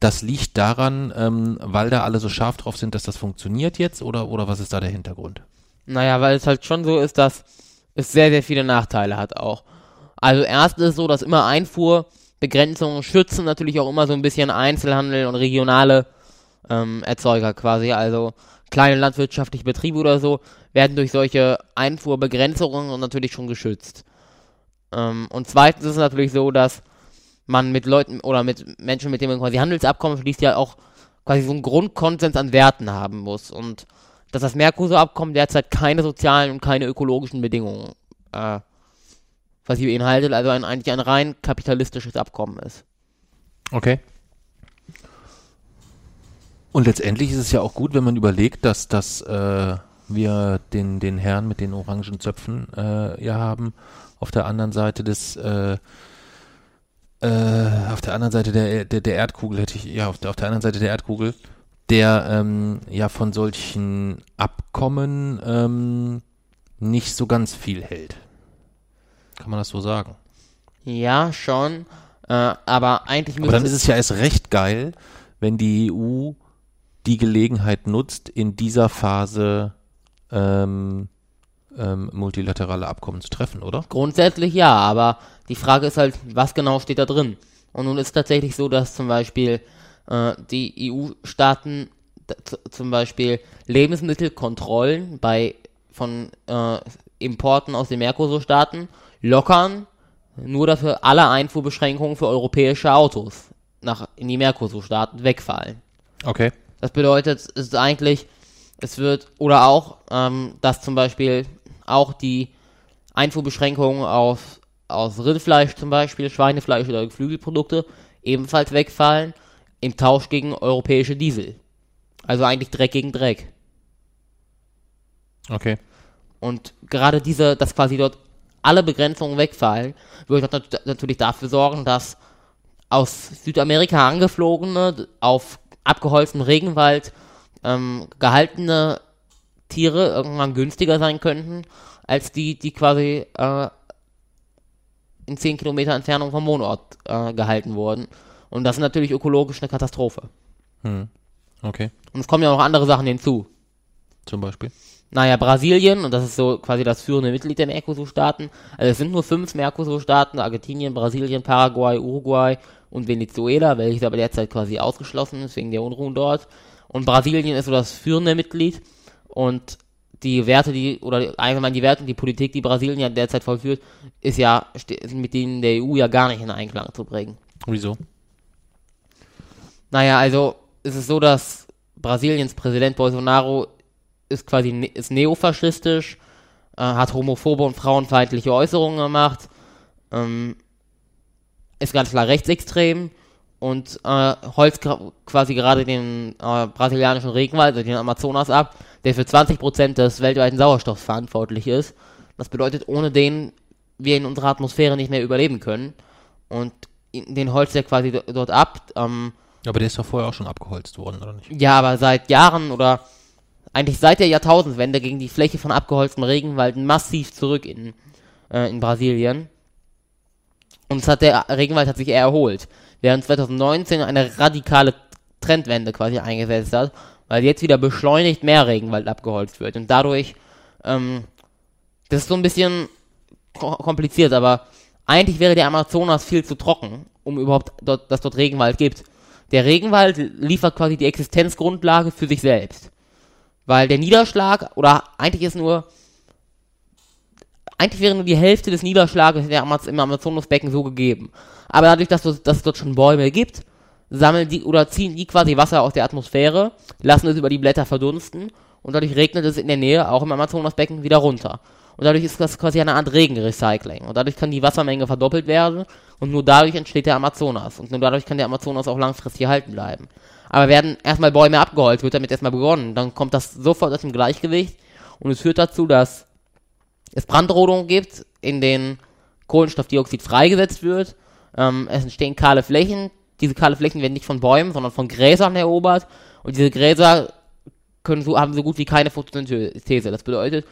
Das liegt daran, ähm, weil da alle so scharf drauf sind, dass das funktioniert jetzt oder, oder was ist da der Hintergrund? Naja, weil es halt schon so ist, dass es sehr, sehr viele Nachteile hat auch. Also erst ist es so, dass immer Einfuhrbegrenzungen schützen natürlich auch immer so ein bisschen Einzelhandel und regionale ähm, Erzeuger quasi. Also kleine landwirtschaftliche Betriebe oder so werden durch solche Einfuhrbegrenzungen natürlich schon geschützt. Ähm, und zweitens ist es natürlich so, dass man mit Leuten oder mit Menschen, mit denen man quasi Handelsabkommen schließt, ja auch quasi so einen Grundkonsens an Werten haben muss. Und dass das Mercosur-Abkommen derzeit keine sozialen und keine ökologischen Bedingungen äh, sie beinhaltet, also ein, eigentlich ein rein kapitalistisches Abkommen ist. Okay. Und letztendlich ist es ja auch gut, wenn man überlegt, dass, dass äh, wir den, den Herrn mit den orangen Zöpfen äh, ja haben, auf der anderen Seite des äh, äh, auf der anderen Seite der, der, der Erdkugel hätte ich, ja, auf der, auf der anderen Seite der Erdkugel, der ähm, ja von solchen Abkommen ähm, nicht so ganz viel hält. Kann man das so sagen? Ja, schon. Äh, aber eigentlich müsste. Aber dann ist es ja erst recht geil, wenn die EU die Gelegenheit nutzt, in dieser Phase ähm, ähm, multilaterale Abkommen zu treffen, oder? Grundsätzlich ja, aber die Frage ist halt, was genau steht da drin? Und nun ist es tatsächlich so, dass zum Beispiel äh, die EU-Staaten zum Beispiel Lebensmittelkontrollen bei von äh, Importen aus den Mercosur-Staaten lockern, nur dafür alle Einfuhrbeschränkungen für europäische Autos nach in die Mercosur-Staaten wegfallen. Okay. Das bedeutet, es ist eigentlich, es wird, oder auch, ähm, dass zum Beispiel auch die Einfuhrbeschränkungen auf, aus Rindfleisch zum Beispiel, Schweinefleisch oder Geflügelprodukte ebenfalls wegfallen im Tausch gegen europäische Diesel. Also eigentlich Dreck gegen Dreck. Okay. Und gerade diese, dass quasi dort alle Begrenzungen wegfallen, würde natürlich dafür sorgen, dass aus Südamerika angeflogene, auf abgeholztem Regenwald ähm, gehaltene Tiere irgendwann günstiger sein könnten, als die, die quasi äh, in 10 Kilometer Entfernung vom Wohnort äh, gehalten wurden. Und das ist natürlich ökologisch eine Katastrophe. Hm. Okay. Und es kommen ja noch andere Sachen hinzu. Zum Beispiel? Naja, Brasilien, und das ist so quasi das führende Mitglied der Mercosur-Staaten. Also es sind nur fünf Mercosur-Staaten, Argentinien, Brasilien, Paraguay, Uruguay und Venezuela, welches aber derzeit quasi ausgeschlossen ist wegen der Unruhen dort. Und Brasilien ist so das führende Mitglied. Und die Werte, die, oder allgemein die Werte und die Politik, die Brasilien ja derzeit vollführt, ist ja mit denen der EU ja gar nicht in Einklang zu bringen. Wieso? Naja, also ist es so, dass Brasiliens Präsident Bolsonaro ist quasi ist neofaschistisch, äh, hat homophobe und frauenfeindliche Äußerungen gemacht, ähm, ist ganz klar rechtsextrem und äh, holzt quasi gerade den äh, brasilianischen Regenwald, also den Amazonas ab, der für 20% des weltweiten Sauerstoffs verantwortlich ist. Das bedeutet, ohne den wir in unserer Atmosphäre nicht mehr überleben können. Und den holzt er quasi dort ab. Ähm, Aber der ist doch vorher auch schon abgeholzt worden, oder nicht? Ja, aber seit Jahren oder eigentlich seit der Jahrtausendwende ging die Fläche von abgeholztem Regenwald massiv zurück in, äh, in Brasilien. Und hat der Regenwald hat sich eher erholt. Während 2019 eine radikale Trendwende quasi eingesetzt hat, weil jetzt wieder beschleunigt mehr Regenwald abgeholzt wird. Und dadurch, ähm, das ist so ein bisschen kompliziert, aber eigentlich wäre der Amazonas viel zu trocken, um überhaupt dort, dass dort Regenwald gibt. Der Regenwald liefert quasi die Existenzgrundlage für sich selbst. Weil der Niederschlag, oder eigentlich ist nur, eigentlich wäre nur die Hälfte des Niederschlages im Amazonasbecken so gegeben. Aber dadurch, dass, dass es dort schon Bäume gibt, sammeln die oder ziehen die quasi Wasser aus der Atmosphäre, lassen es über die Blätter verdunsten und dadurch regnet es in der Nähe, auch im Amazonasbecken, wieder runter. Und dadurch ist das quasi eine Art Regenrecycling. Und dadurch kann die Wassermenge verdoppelt werden und nur dadurch entsteht der Amazonas. Und nur dadurch kann der Amazonas auch langfristig erhalten bleiben. Aber werden erstmal Bäume abgeholzt, wird damit erstmal begonnen. Dann kommt das sofort aus dem Gleichgewicht und es führt dazu, dass es Brandrodungen gibt, in denen Kohlenstoffdioxid freigesetzt wird. Ähm, es entstehen kahle Flächen. Diese kahle Flächen werden nicht von Bäumen, sondern von Gräsern erobert. Und diese Gräser können so, haben so gut wie keine Photosynthese. Das bedeutet,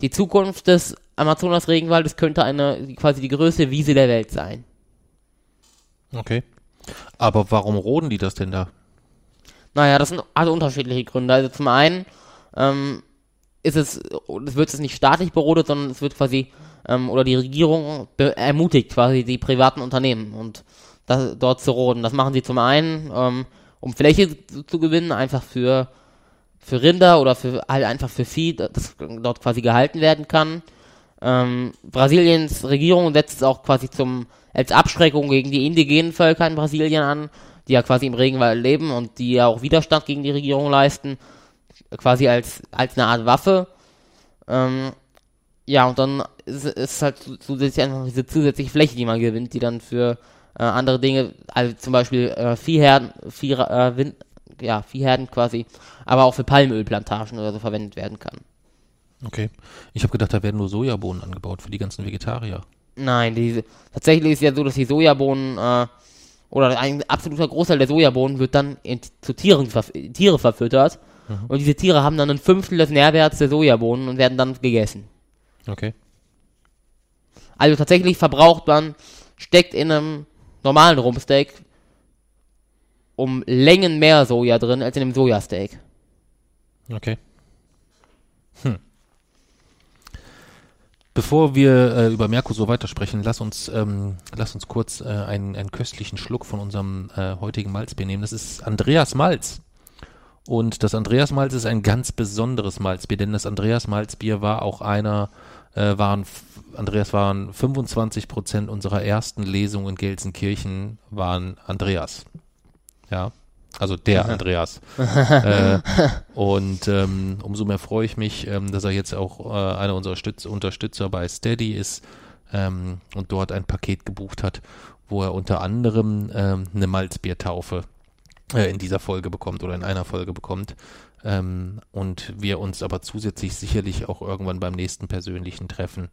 die Zukunft des Amazonas-Regenwaldes könnte eine, quasi die größte Wiese der Welt sein. Okay. Aber warum roden die das denn da? Naja, das sind also unterschiedliche Gründe. Also zum einen ähm, ist es, es wird es nicht staatlich berodet, sondern es wird quasi, ähm, oder die Regierung ermutigt quasi die privaten Unternehmen und das, dort zu roden. Das machen sie zum einen, ähm, um Fläche zu, zu gewinnen, einfach für für Rinder oder für halt einfach für Vieh, das dort quasi gehalten werden kann. Ähm, Brasiliens Regierung setzt es auch quasi zum als Abschreckung gegen die indigenen Völker in Brasilien an, die ja quasi im Regenwald leben und die ja auch Widerstand gegen die Regierung leisten, quasi als als eine Art Waffe. Ähm, ja, und dann ist es halt zusätzlich einfach diese zusätzliche Fläche, die man gewinnt, die dann für äh, andere Dinge, also zum Beispiel äh, Viehherden, Vieh, äh, Wind, ja, Viehherden quasi, aber auch für Palmölplantagen oder so verwendet werden kann. Okay. Ich habe gedacht, da werden nur Sojabohnen angebaut für die ganzen Vegetarier. Nein, die, tatsächlich ist ja so, dass die Sojabohnen äh, oder ein absoluter Großteil der Sojabohnen wird dann in, zu Tieren Tiere verfüttert mhm. und diese Tiere haben dann ein Fünftel des Nährwerts der Sojabohnen und werden dann gegessen. Okay. Also tatsächlich verbraucht man, steckt in einem normalen Rumpsteak um Längen mehr Soja drin als in dem Sojasteak. Okay. Hm. Bevor wir äh, über Mercosur weitersprechen, lass uns, ähm, lass uns kurz äh, einen, einen köstlichen Schluck von unserem äh, heutigen Malzbier nehmen. Das ist Andreas Malz. Und das Andreas Malz ist ein ganz besonderes Malzbier, denn das Andreas Malzbier war auch einer, äh, waren, Andreas waren 25 Prozent unserer ersten Lesung in Gelsenkirchen waren Andreas. Ja. Also der Andreas. [LAUGHS] äh, und ähm, umso mehr freue ich mich, ähm, dass er jetzt auch äh, einer unserer Stütz Unterstützer bei Steady ist ähm, und dort ein Paket gebucht hat, wo er unter anderem ähm, eine Malzbiertaufe äh, in dieser Folge bekommt oder in einer Folge bekommt. Ähm, und wir uns aber zusätzlich sicherlich auch irgendwann beim nächsten persönlichen Treffen,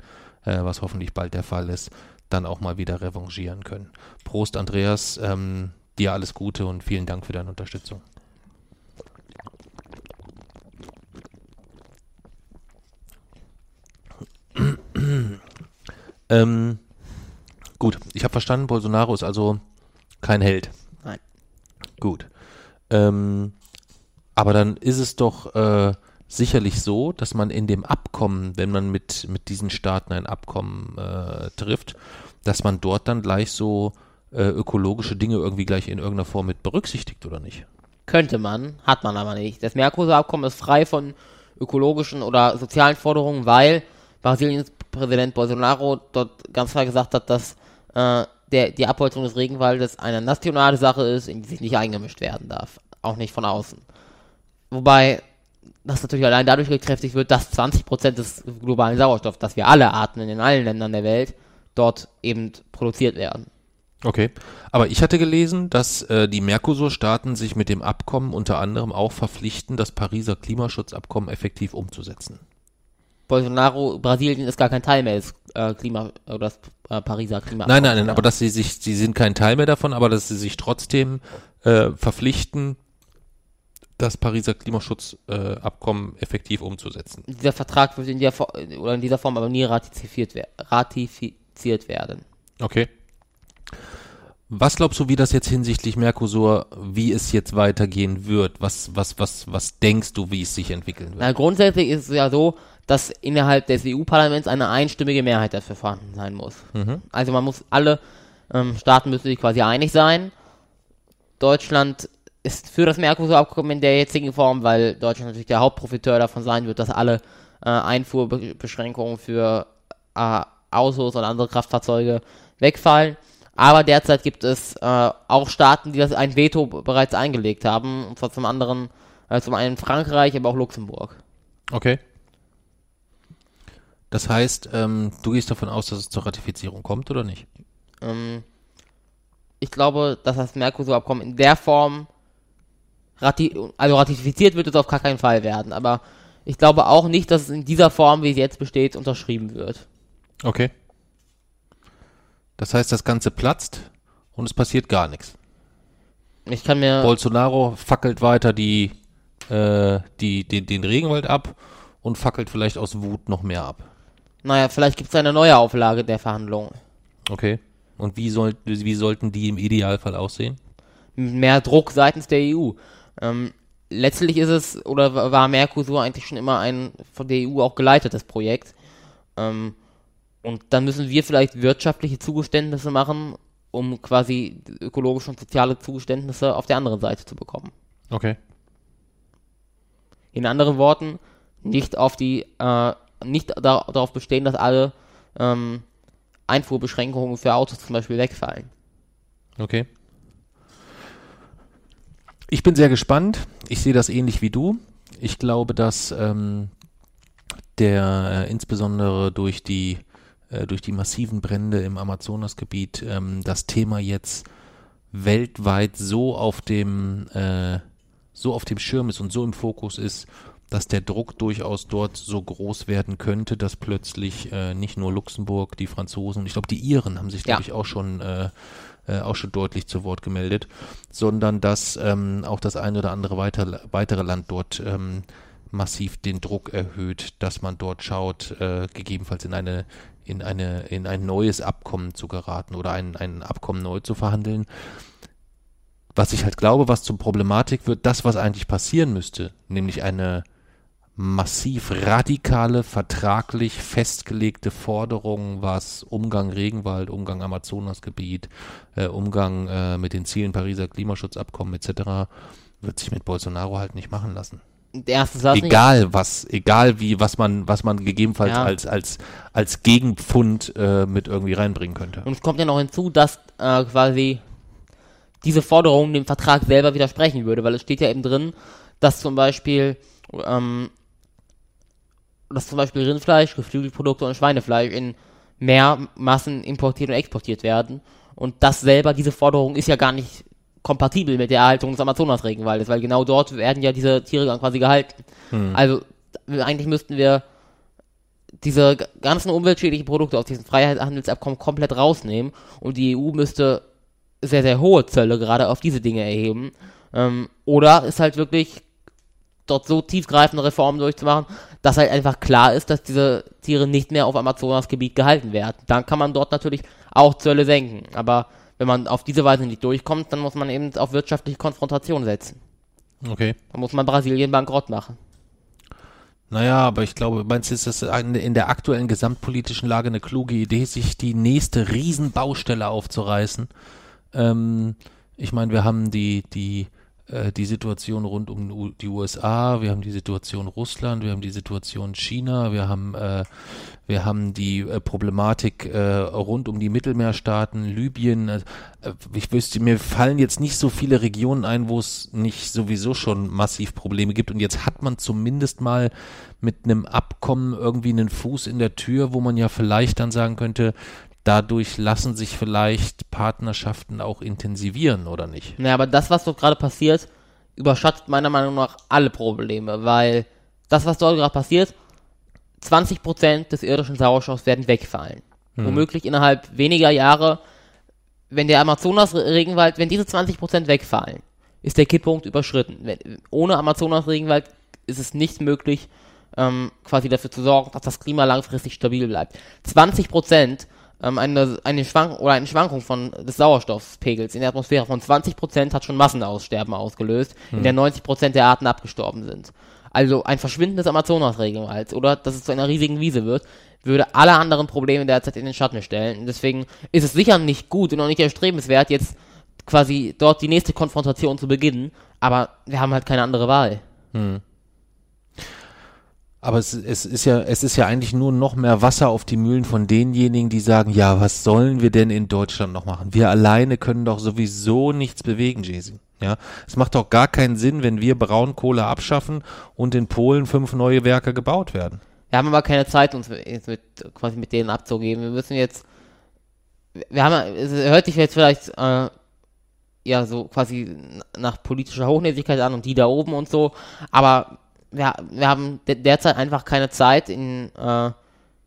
äh, was hoffentlich bald der Fall ist, dann auch mal wieder revanchieren können. Prost, Andreas. Ähm, dir alles Gute und vielen Dank für deine Unterstützung. ähm, gut, ich habe verstanden, Bolsonaro ist also kein Held. Gut. Ähm, aber dann ist es doch äh, sicherlich so, dass man in dem Abkommen, wenn man mit, mit diesen Staaten ein Abkommen äh, trifft, dass man dort dann gleich so äh, ökologische Dinge irgendwie gleich in irgendeiner Form mit berücksichtigt, oder nicht? Könnte man, hat man aber nicht. Das Mercosur-Abkommen ist frei von ökologischen oder sozialen Forderungen, weil Brasiliens Präsident Bolsonaro dort ganz klar gesagt hat, dass äh, der, die Abholzung des Regenwaldes eine nationale Sache ist, in die sich nicht eingemischt werden darf. Auch nicht von außen. Wobei das natürlich allein dadurch gekräftigt wird, dass 20% des globalen Sauerstoffs, das wir alle atmen in allen Ländern der Welt, dort eben produziert werden. Okay, aber ich hatte gelesen, dass äh, die Mercosur-Staaten sich mit dem Abkommen unter anderem auch verpflichten, das Pariser Klimaschutzabkommen effektiv umzusetzen. Bolsonaro, Brasilien ist gar kein Teil mehr des äh, Klima oder das äh, Pariser Klimaabkommen. Nein, nein, nein, aber dass sie sich, sie sind kein Teil mehr davon, aber dass sie sich trotzdem äh, verpflichten, das Pariser Klimaschutzabkommen äh, effektiv umzusetzen. Dieser Vertrag wird in, der, oder in dieser Form aber nie ratifiziert, ratifiziert werden. Okay. Was glaubst du, wie das jetzt hinsichtlich Mercosur, wie es jetzt weitergehen wird? Was, was, was, was denkst du, wie es sich entwickeln wird? Na, grundsätzlich ist es ja so, dass innerhalb des EU-Parlaments eine einstimmige Mehrheit dafür vorhanden sein muss. Mhm. Also man muss, alle ähm, Staaten müssen sich quasi einig sein. Deutschland ist für das Mercosur-Abkommen in der jetzigen Form, weil Deutschland natürlich der Hauptprofiteur davon sein wird, dass alle äh, Einfuhrbeschränkungen für äh, Autos und andere Kraftfahrzeuge wegfallen. Aber derzeit gibt es äh, auch Staaten, die das ein Veto bereits eingelegt haben. Und zwar zum anderen, äh, zum einen Frankreich, aber auch Luxemburg. Okay. Das heißt, ähm, du gehst davon aus, dass es zur Ratifizierung kommt oder nicht? Ähm, ich glaube, dass das Mercosur-Abkommen in der Form, rati also ratifiziert wird es auf gar keinen Fall werden. Aber ich glaube auch nicht, dass es in dieser Form, wie es jetzt besteht, unterschrieben wird. Okay. Das heißt, das Ganze platzt und es passiert gar nichts. Ich kann mir. Bolsonaro fackelt weiter die, äh, die, den, den Regenwald ab und fackelt vielleicht aus Wut noch mehr ab. Naja, vielleicht gibt es eine neue Auflage der Verhandlungen. Okay. Und wie, soll, wie sollten die im Idealfall aussehen? Mehr Druck seitens der EU. Ähm, letztlich ist es, oder war Mercosur eigentlich schon immer ein von der EU auch geleitetes Projekt. Ähm, und dann müssen wir vielleicht wirtschaftliche Zugeständnisse machen, um quasi ökologische und soziale Zugeständnisse auf der anderen Seite zu bekommen. Okay. In anderen Worten, nicht auf die, äh, nicht da, darauf bestehen, dass alle ähm, Einfuhrbeschränkungen für Autos zum Beispiel wegfallen. Okay. Ich bin sehr gespannt. Ich sehe das ähnlich wie du. Ich glaube, dass ähm, der äh, insbesondere durch die äh, durch die massiven Brände im Amazonasgebiet ähm, das Thema jetzt weltweit so auf dem äh, so auf dem Schirm ist und so im Fokus ist, dass der Druck durchaus dort so groß werden könnte, dass plötzlich äh, nicht nur Luxemburg, die Franzosen, ich glaube die Iren haben sich, glaube ja. ich, auch schon äh, äh, auch schon deutlich zu Wort gemeldet, sondern dass ähm, auch das eine oder andere weiter, weitere Land dort ähm, massiv den Druck erhöht, dass man dort schaut, äh, gegebenenfalls in eine in eine in ein neues Abkommen zu geraten oder ein, ein Abkommen neu zu verhandeln. Was ich halt glaube, was zur Problematik wird, das, was eigentlich passieren müsste, nämlich eine massiv radikale, vertraglich festgelegte Forderung, was Umgang Regenwald, Umgang Amazonasgebiet, äh, Umgang äh, mit den Zielen Pariser Klimaschutzabkommen etc. wird sich mit Bolsonaro halt nicht machen lassen der erste Satz egal nicht. was, egal wie, was man, was man gegebenenfalls ja. als, als, als Gegenpfund äh, mit irgendwie reinbringen könnte. Und es kommt ja noch hinzu, dass äh, quasi diese Forderung dem Vertrag selber widersprechen würde, weil es steht ja eben drin, dass zum Beispiel, ähm, dass zum Beispiel Rindfleisch, Geflügelprodukte und Schweinefleisch in mehr Massen importiert und exportiert werden. Und das selber, diese Forderung ist ja gar nicht kompatibel mit der Erhaltung des Amazonas-Regenwaldes, weil genau dort werden ja diese Tiere dann quasi gehalten. Hm. Also eigentlich müssten wir diese ganzen umweltschädlichen Produkte aus diesem Freihandelsabkommen komplett rausnehmen und die EU müsste sehr, sehr hohe Zölle gerade auf diese Dinge erheben. Ähm, oder ist halt wirklich dort so tiefgreifende Reformen durchzumachen, dass halt einfach klar ist, dass diese Tiere nicht mehr auf Amazonasgebiet gehalten werden. Dann kann man dort natürlich auch Zölle senken. Aber wenn man auf diese Weise nicht durchkommt, dann muss man eben auf wirtschaftliche Konfrontation setzen. Okay. Dann muss man Brasilien bankrott machen. Naja, aber ich glaube, meinst du, ist das in der aktuellen gesamtpolitischen Lage eine kluge Idee, sich die nächste Riesenbaustelle aufzureißen? Ähm, ich meine, wir haben die, die äh, die Situation rund um die USA, wir haben die Situation Russland, wir haben die Situation China, wir haben äh, wir haben die äh, Problematik äh, rund um die Mittelmeerstaaten, Libyen. Äh, ich wüsste, mir fallen jetzt nicht so viele Regionen ein, wo es nicht sowieso schon massiv Probleme gibt. Und jetzt hat man zumindest mal mit einem Abkommen irgendwie einen Fuß in der Tür, wo man ja vielleicht dann sagen könnte, dadurch lassen sich vielleicht Partnerschaften auch intensivieren, oder nicht? Ja, aber das, was dort gerade passiert, überschattet meiner Meinung nach alle Probleme, weil das, was dort gerade passiert, 20% des irdischen Sauerstoffs werden wegfallen. Hm. Womöglich innerhalb weniger Jahre, wenn der Amazonas-Regenwald, wenn diese 20% wegfallen, ist der Kipppunkt überschritten. Wenn, ohne Amazonas-Regenwald ist es nicht möglich, ähm, quasi dafür zu sorgen, dass das Klima langfristig stabil bleibt. 20 Prozent ähm, eine, eine, Schwank oder eine Schwankung von, des Sauerstoffpegels in der Atmosphäre von 20 Prozent hat schon Massenaussterben ausgelöst, hm. in der 90 Prozent der Arten abgestorben sind. Also ein Verschwinden des Amazonas-Regenwalds oder dass es zu einer riesigen Wiese wird, würde alle anderen Probleme derzeit in den Schatten stellen. Und deswegen ist es sicher nicht gut und auch nicht erstrebenswert, jetzt quasi dort die nächste Konfrontation zu beginnen, aber wir haben halt keine andere Wahl. Hm. Aber es, es, ist ja, es ist ja eigentlich nur noch mehr Wasser auf die Mühlen von denjenigen, die sagen, ja, was sollen wir denn in Deutschland noch machen? Wir alleine können doch sowieso nichts bewegen, Jesi. Ja, es macht doch gar keinen Sinn, wenn wir Braunkohle abschaffen und in Polen fünf neue Werke gebaut werden. Wir haben aber keine Zeit, uns mit, mit, quasi mit denen abzugeben. Wir müssen jetzt, wir haben, es hört sich jetzt vielleicht, äh, ja, so quasi nach politischer Hochnäsigkeit an und die da oben und so, aber wir, wir haben de derzeit einfach keine Zeit in, äh,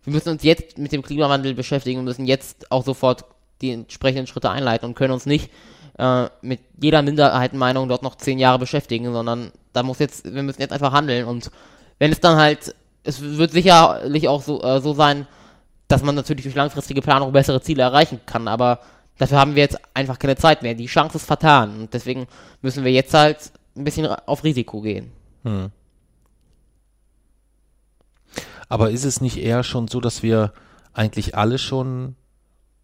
wir müssen uns jetzt mit dem Klimawandel beschäftigen und müssen jetzt auch sofort die entsprechenden Schritte einleiten und können uns nicht äh, mit jeder Minderheitenmeinung dort noch zehn Jahre beschäftigen, sondern da muss jetzt, wir müssen jetzt einfach handeln und wenn es dann halt es wird sicherlich auch so, äh, so sein, dass man natürlich durch langfristige Planung bessere Ziele erreichen kann, aber dafür haben wir jetzt einfach keine Zeit mehr. Die Chance ist vertan und deswegen müssen wir jetzt halt ein bisschen auf Risiko gehen. Hm. Aber ist es nicht eher schon so, dass wir eigentlich alle schon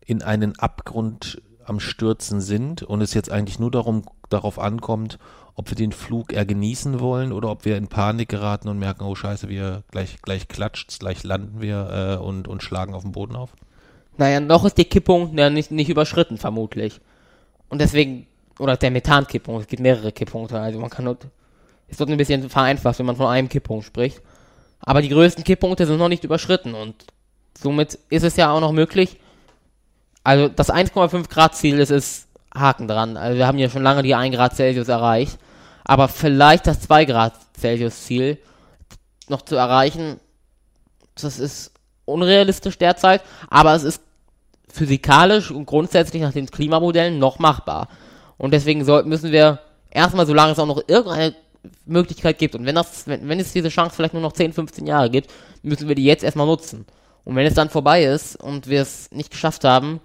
in einen Abgrund am Stürzen sind und es jetzt eigentlich nur darum, darauf ankommt, ob wir den Flug eher genießen wollen oder ob wir in Panik geraten und merken, oh scheiße, wir gleich, gleich klatscht, gleich landen wir äh, und, und schlagen auf den Boden auf? Naja, noch ist der Kipppunkt ja nicht, nicht überschritten, vermutlich. Und deswegen, oder der Methankipppunkt, es gibt mehrere Kipppunkte, also man kann nur, es wird ein bisschen vereinfacht, wenn man von einem Kipppunkt spricht. Aber die größten Kipppunkte sind noch nicht überschritten und somit ist es ja auch noch möglich, also das 1,5 Grad Ziel, das ist Haken dran. Also wir haben ja schon lange die 1 Grad Celsius erreicht aber vielleicht das 2 Grad Celsius Ziel noch zu erreichen, das ist unrealistisch derzeit, aber es ist physikalisch und grundsätzlich nach den Klimamodellen noch machbar. Und deswegen sollten, müssen wir erstmal, solange es auch noch irgendeine Möglichkeit gibt, und wenn, das, wenn, wenn es diese Chance vielleicht nur noch 10, 15 Jahre gibt, müssen wir die jetzt erstmal nutzen. Und wenn es dann vorbei ist und wir es nicht geschafft haben,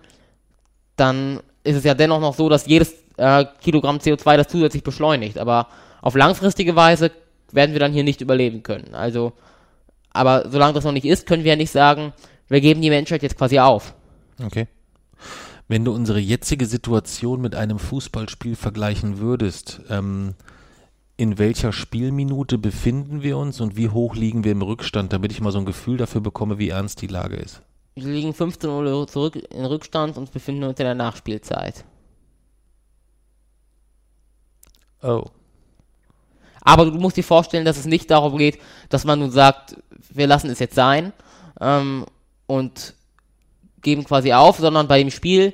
dann ist es ja dennoch noch so, dass jedes äh, Kilogramm CO2 das zusätzlich beschleunigt. Aber auf langfristige Weise werden wir dann hier nicht überleben können. Also, aber solange das noch nicht ist, können wir ja nicht sagen, wir geben die Menschheit jetzt quasi auf. Okay. Wenn du unsere jetzige Situation mit einem Fußballspiel vergleichen würdest, ähm, in welcher Spielminute befinden wir uns und wie hoch liegen wir im Rückstand, damit ich mal so ein Gefühl dafür bekomme, wie ernst die Lage ist? Wir liegen 15 Uhr zurück in Rückstand und befinden uns in der Nachspielzeit. Oh. Aber du musst dir vorstellen, dass es nicht darum geht, dass man nun sagt, wir lassen es jetzt sein ähm, und geben quasi auf, sondern bei dem Spiel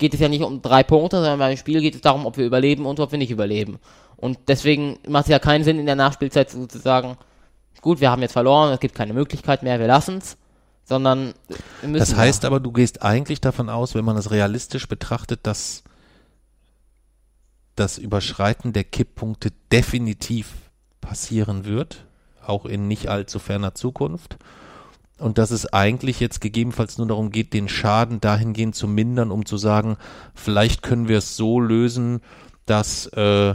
geht es ja nicht um drei Punkte, sondern beim Spiel geht es darum, ob wir überleben und ob wir nicht überleben. Und deswegen macht es ja keinen Sinn, in der Nachspielzeit sozusagen, gut, wir haben jetzt verloren, es gibt keine Möglichkeit mehr, wir lassen es, sondern wir müssen. Das heißt aber, du gehst eigentlich davon aus, wenn man es realistisch betrachtet, dass das Überschreiten der Kipppunkte definitiv passieren wird, auch in nicht allzu ferner Zukunft. Und dass es eigentlich jetzt gegebenenfalls nur darum geht, den Schaden dahingehend zu mindern, um zu sagen, vielleicht können wir es so lösen, dass, äh,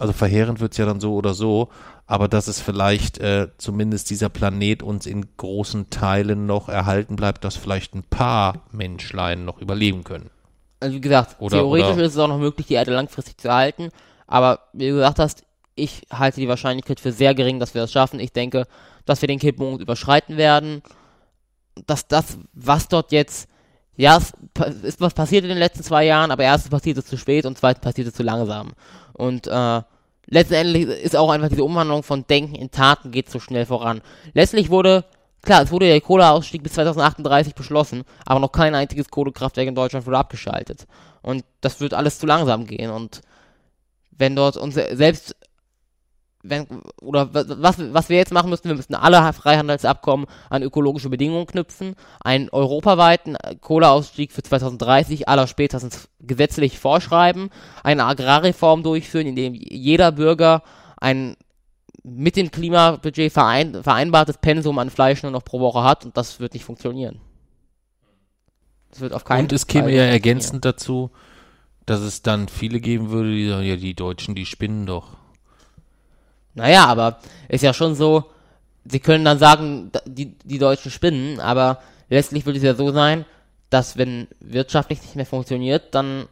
also verheerend wird es ja dann so oder so, aber dass es vielleicht äh, zumindest dieser Planet uns in großen Teilen noch erhalten bleibt, dass vielleicht ein paar Menschlein noch überleben können also wie gesagt, oder, theoretisch oder ist es auch noch möglich, die Erde langfristig zu erhalten. Aber wie du gesagt hast, ich halte die Wahrscheinlichkeit für sehr gering, dass wir das schaffen. Ich denke, dass wir den Kipppunkt überschreiten werden. Dass das, was dort jetzt, ja, es ist was passiert in den letzten zwei Jahren, aber erstens passiert es zu spät und zweitens passiert es zu langsam. Und äh, letztendlich ist auch einfach diese Umwandlung von Denken in Taten geht so schnell voran. Letztlich wurde Klar, es wurde der Kohleausstieg bis 2038 beschlossen, aber noch kein einziges Kohlekraftwerk in Deutschland wurde abgeschaltet. Und das wird alles zu langsam gehen. Und wenn dort uns selbst wenn, oder was, was wir jetzt machen müssen, wir müssen alle Freihandelsabkommen an ökologische Bedingungen knüpfen, einen europaweiten Kohleausstieg für 2030 aller spätestens gesetzlich vorschreiben, eine Agrarreform durchführen, in dem jeder Bürger ein mit dem Klimabudget verein, vereinbartes Pensum an Fleisch nur noch pro Woche hat und das wird nicht funktionieren. Das wird auf keinen Und es käme ja ergänzend dazu, dass es dann viele geben würde, die sagen, ja, die Deutschen, die spinnen doch. Naja, aber ist ja schon so, sie können dann sagen, die, die Deutschen spinnen, aber letztlich würde es ja so sein, dass wenn wirtschaftlich nicht mehr funktioniert, dann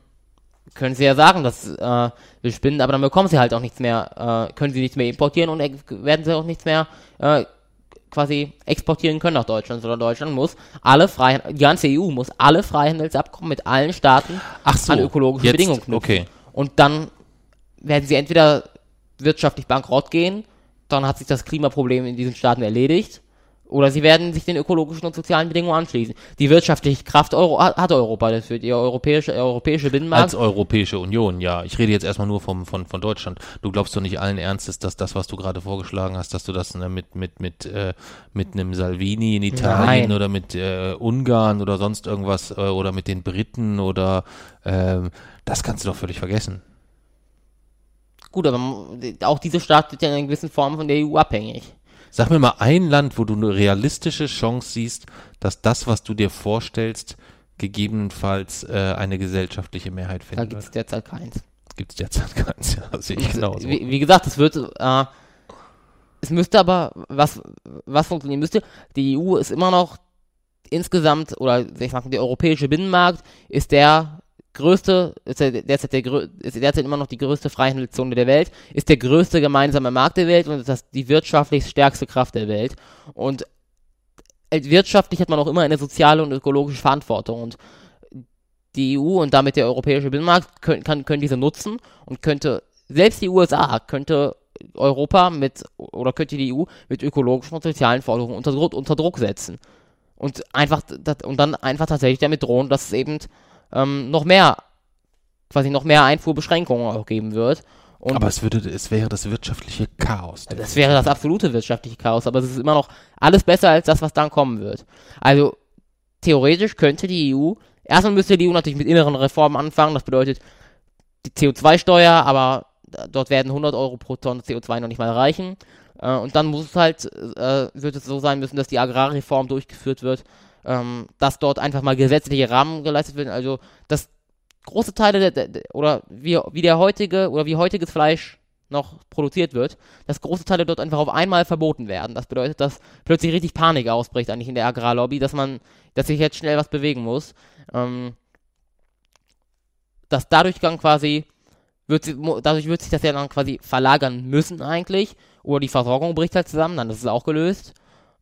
können sie ja sagen, dass äh, wir spinnen, aber dann bekommen sie halt auch nichts mehr, äh, können sie nichts mehr importieren und werden sie auch nichts mehr äh, quasi exportieren können nach Deutschland, sondern Deutschland muss alle frei, die ganze EU muss alle Freihandelsabkommen mit allen Staaten so, an ökologische jetzt, Bedingungen knüpfen. Okay. Und dann werden sie entweder wirtschaftlich bankrott gehen, dann hat sich das Klimaproblem in diesen Staaten erledigt, oder sie werden sich den ökologischen und sozialen Bedingungen anschließen. Die wirtschaftliche Kraft Euro, hat Europa dafür, die europäische, europäische Binnenmarkt. Als Europäische Union, ja. Ich rede jetzt erstmal nur vom, von, von Deutschland. Du glaubst doch nicht allen Ernstes, dass das, was du gerade vorgeschlagen hast, dass du das ne, mit, mit, mit, äh, mit einem Salvini in Italien Nein. oder mit äh, Ungarn oder sonst irgendwas äh, oder mit den Briten oder äh, das kannst du doch völlig vergessen. Gut, aber auch diese Staat wird ja in einer gewissen Form von der EU abhängig. Sag mir mal ein Land, wo du eine realistische Chance siehst, dass das, was du dir vorstellst, gegebenenfalls äh, eine gesellschaftliche Mehrheit findet. Da gibt es derzeit keins. Gibt es derzeit [LAUGHS] keins, ja, sehe ich genauso. Wie, wie, gesagt, es wird, äh, es müsste aber, was, was funktionieren müsste, die EU ist immer noch insgesamt, oder ich sag mal, der europäische Binnenmarkt ist der größte, ist derzeit, der, ist derzeit immer noch die größte Freihandelszone der Welt, ist der größte gemeinsame Markt der Welt und ist das die wirtschaftlich stärkste Kraft der Welt. Und wirtschaftlich hat man auch immer eine soziale und ökologische Verantwortung. Und die EU und damit der europäische Binnenmarkt können, kann, können diese nutzen und könnte, selbst die USA könnte Europa mit, oder könnte die EU mit ökologischen und sozialen Forderungen unter, unter Druck setzen. Und einfach, und dann einfach tatsächlich damit drohen, dass es eben ähm, noch mehr, quasi noch mehr Einfuhrbeschränkungen auch geben wird. Und aber es würde, es wäre das wirtschaftliche Chaos. Das wäre das absolute wirtschaftliche Chaos, aber es ist immer noch alles besser als das, was dann kommen wird. Also theoretisch könnte die EU, erstmal müsste die EU natürlich mit inneren Reformen anfangen, das bedeutet die CO2-Steuer, aber dort werden 100 Euro pro Tonne CO2 noch nicht mal reichen. Äh, und dann muss es halt, äh, wird es so sein müssen, dass die Agrarreform durchgeführt wird, ähm, dass dort einfach mal gesetzliche Rahmen geleistet werden. Also, dass große Teile der, der, oder wie, wie der heutige oder wie heutiges Fleisch noch produziert wird, dass große Teile dort einfach auf einmal verboten werden. Das bedeutet, dass plötzlich richtig Panik ausbricht eigentlich in der Agrarlobby, dass man, dass sich jetzt schnell was bewegen muss. Ähm, dass dadurch dann quasi wird sie, dadurch wird sich das ja dann quasi verlagern müssen eigentlich oder die Versorgung bricht halt zusammen, dann ist es auch gelöst.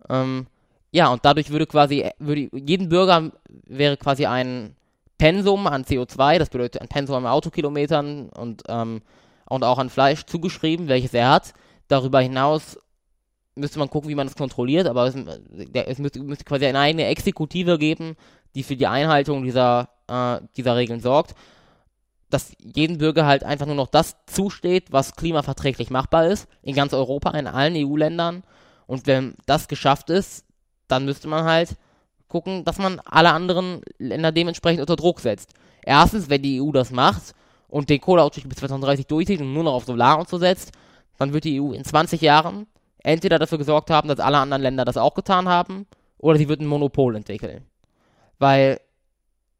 Ähm, ja, und dadurch würde quasi, würde jeden Bürger wäre quasi ein Pensum an CO2, das bedeutet ein Pensum an Autokilometern und, ähm, und auch an Fleisch zugeschrieben, welches er hat. Darüber hinaus müsste man gucken, wie man das kontrolliert, aber es, es müsste, müsste, quasi eine eigene Exekutive geben, die für die Einhaltung dieser, äh, dieser Regeln sorgt, dass jedem Bürger halt einfach nur noch das zusteht, was klimaverträglich machbar ist, in ganz Europa, in allen EU-Ländern. Und wenn das geschafft ist, dann müsste man halt gucken, dass man alle anderen Länder dementsprechend unter Druck setzt. Erstens, wenn die EU das macht und den Kohleausstieg bis 2030 durchzieht und nur noch auf Solar und so setzt, dann wird die EU in 20 Jahren entweder dafür gesorgt haben, dass alle anderen Länder das auch getan haben, oder sie wird ein Monopol entwickeln. Weil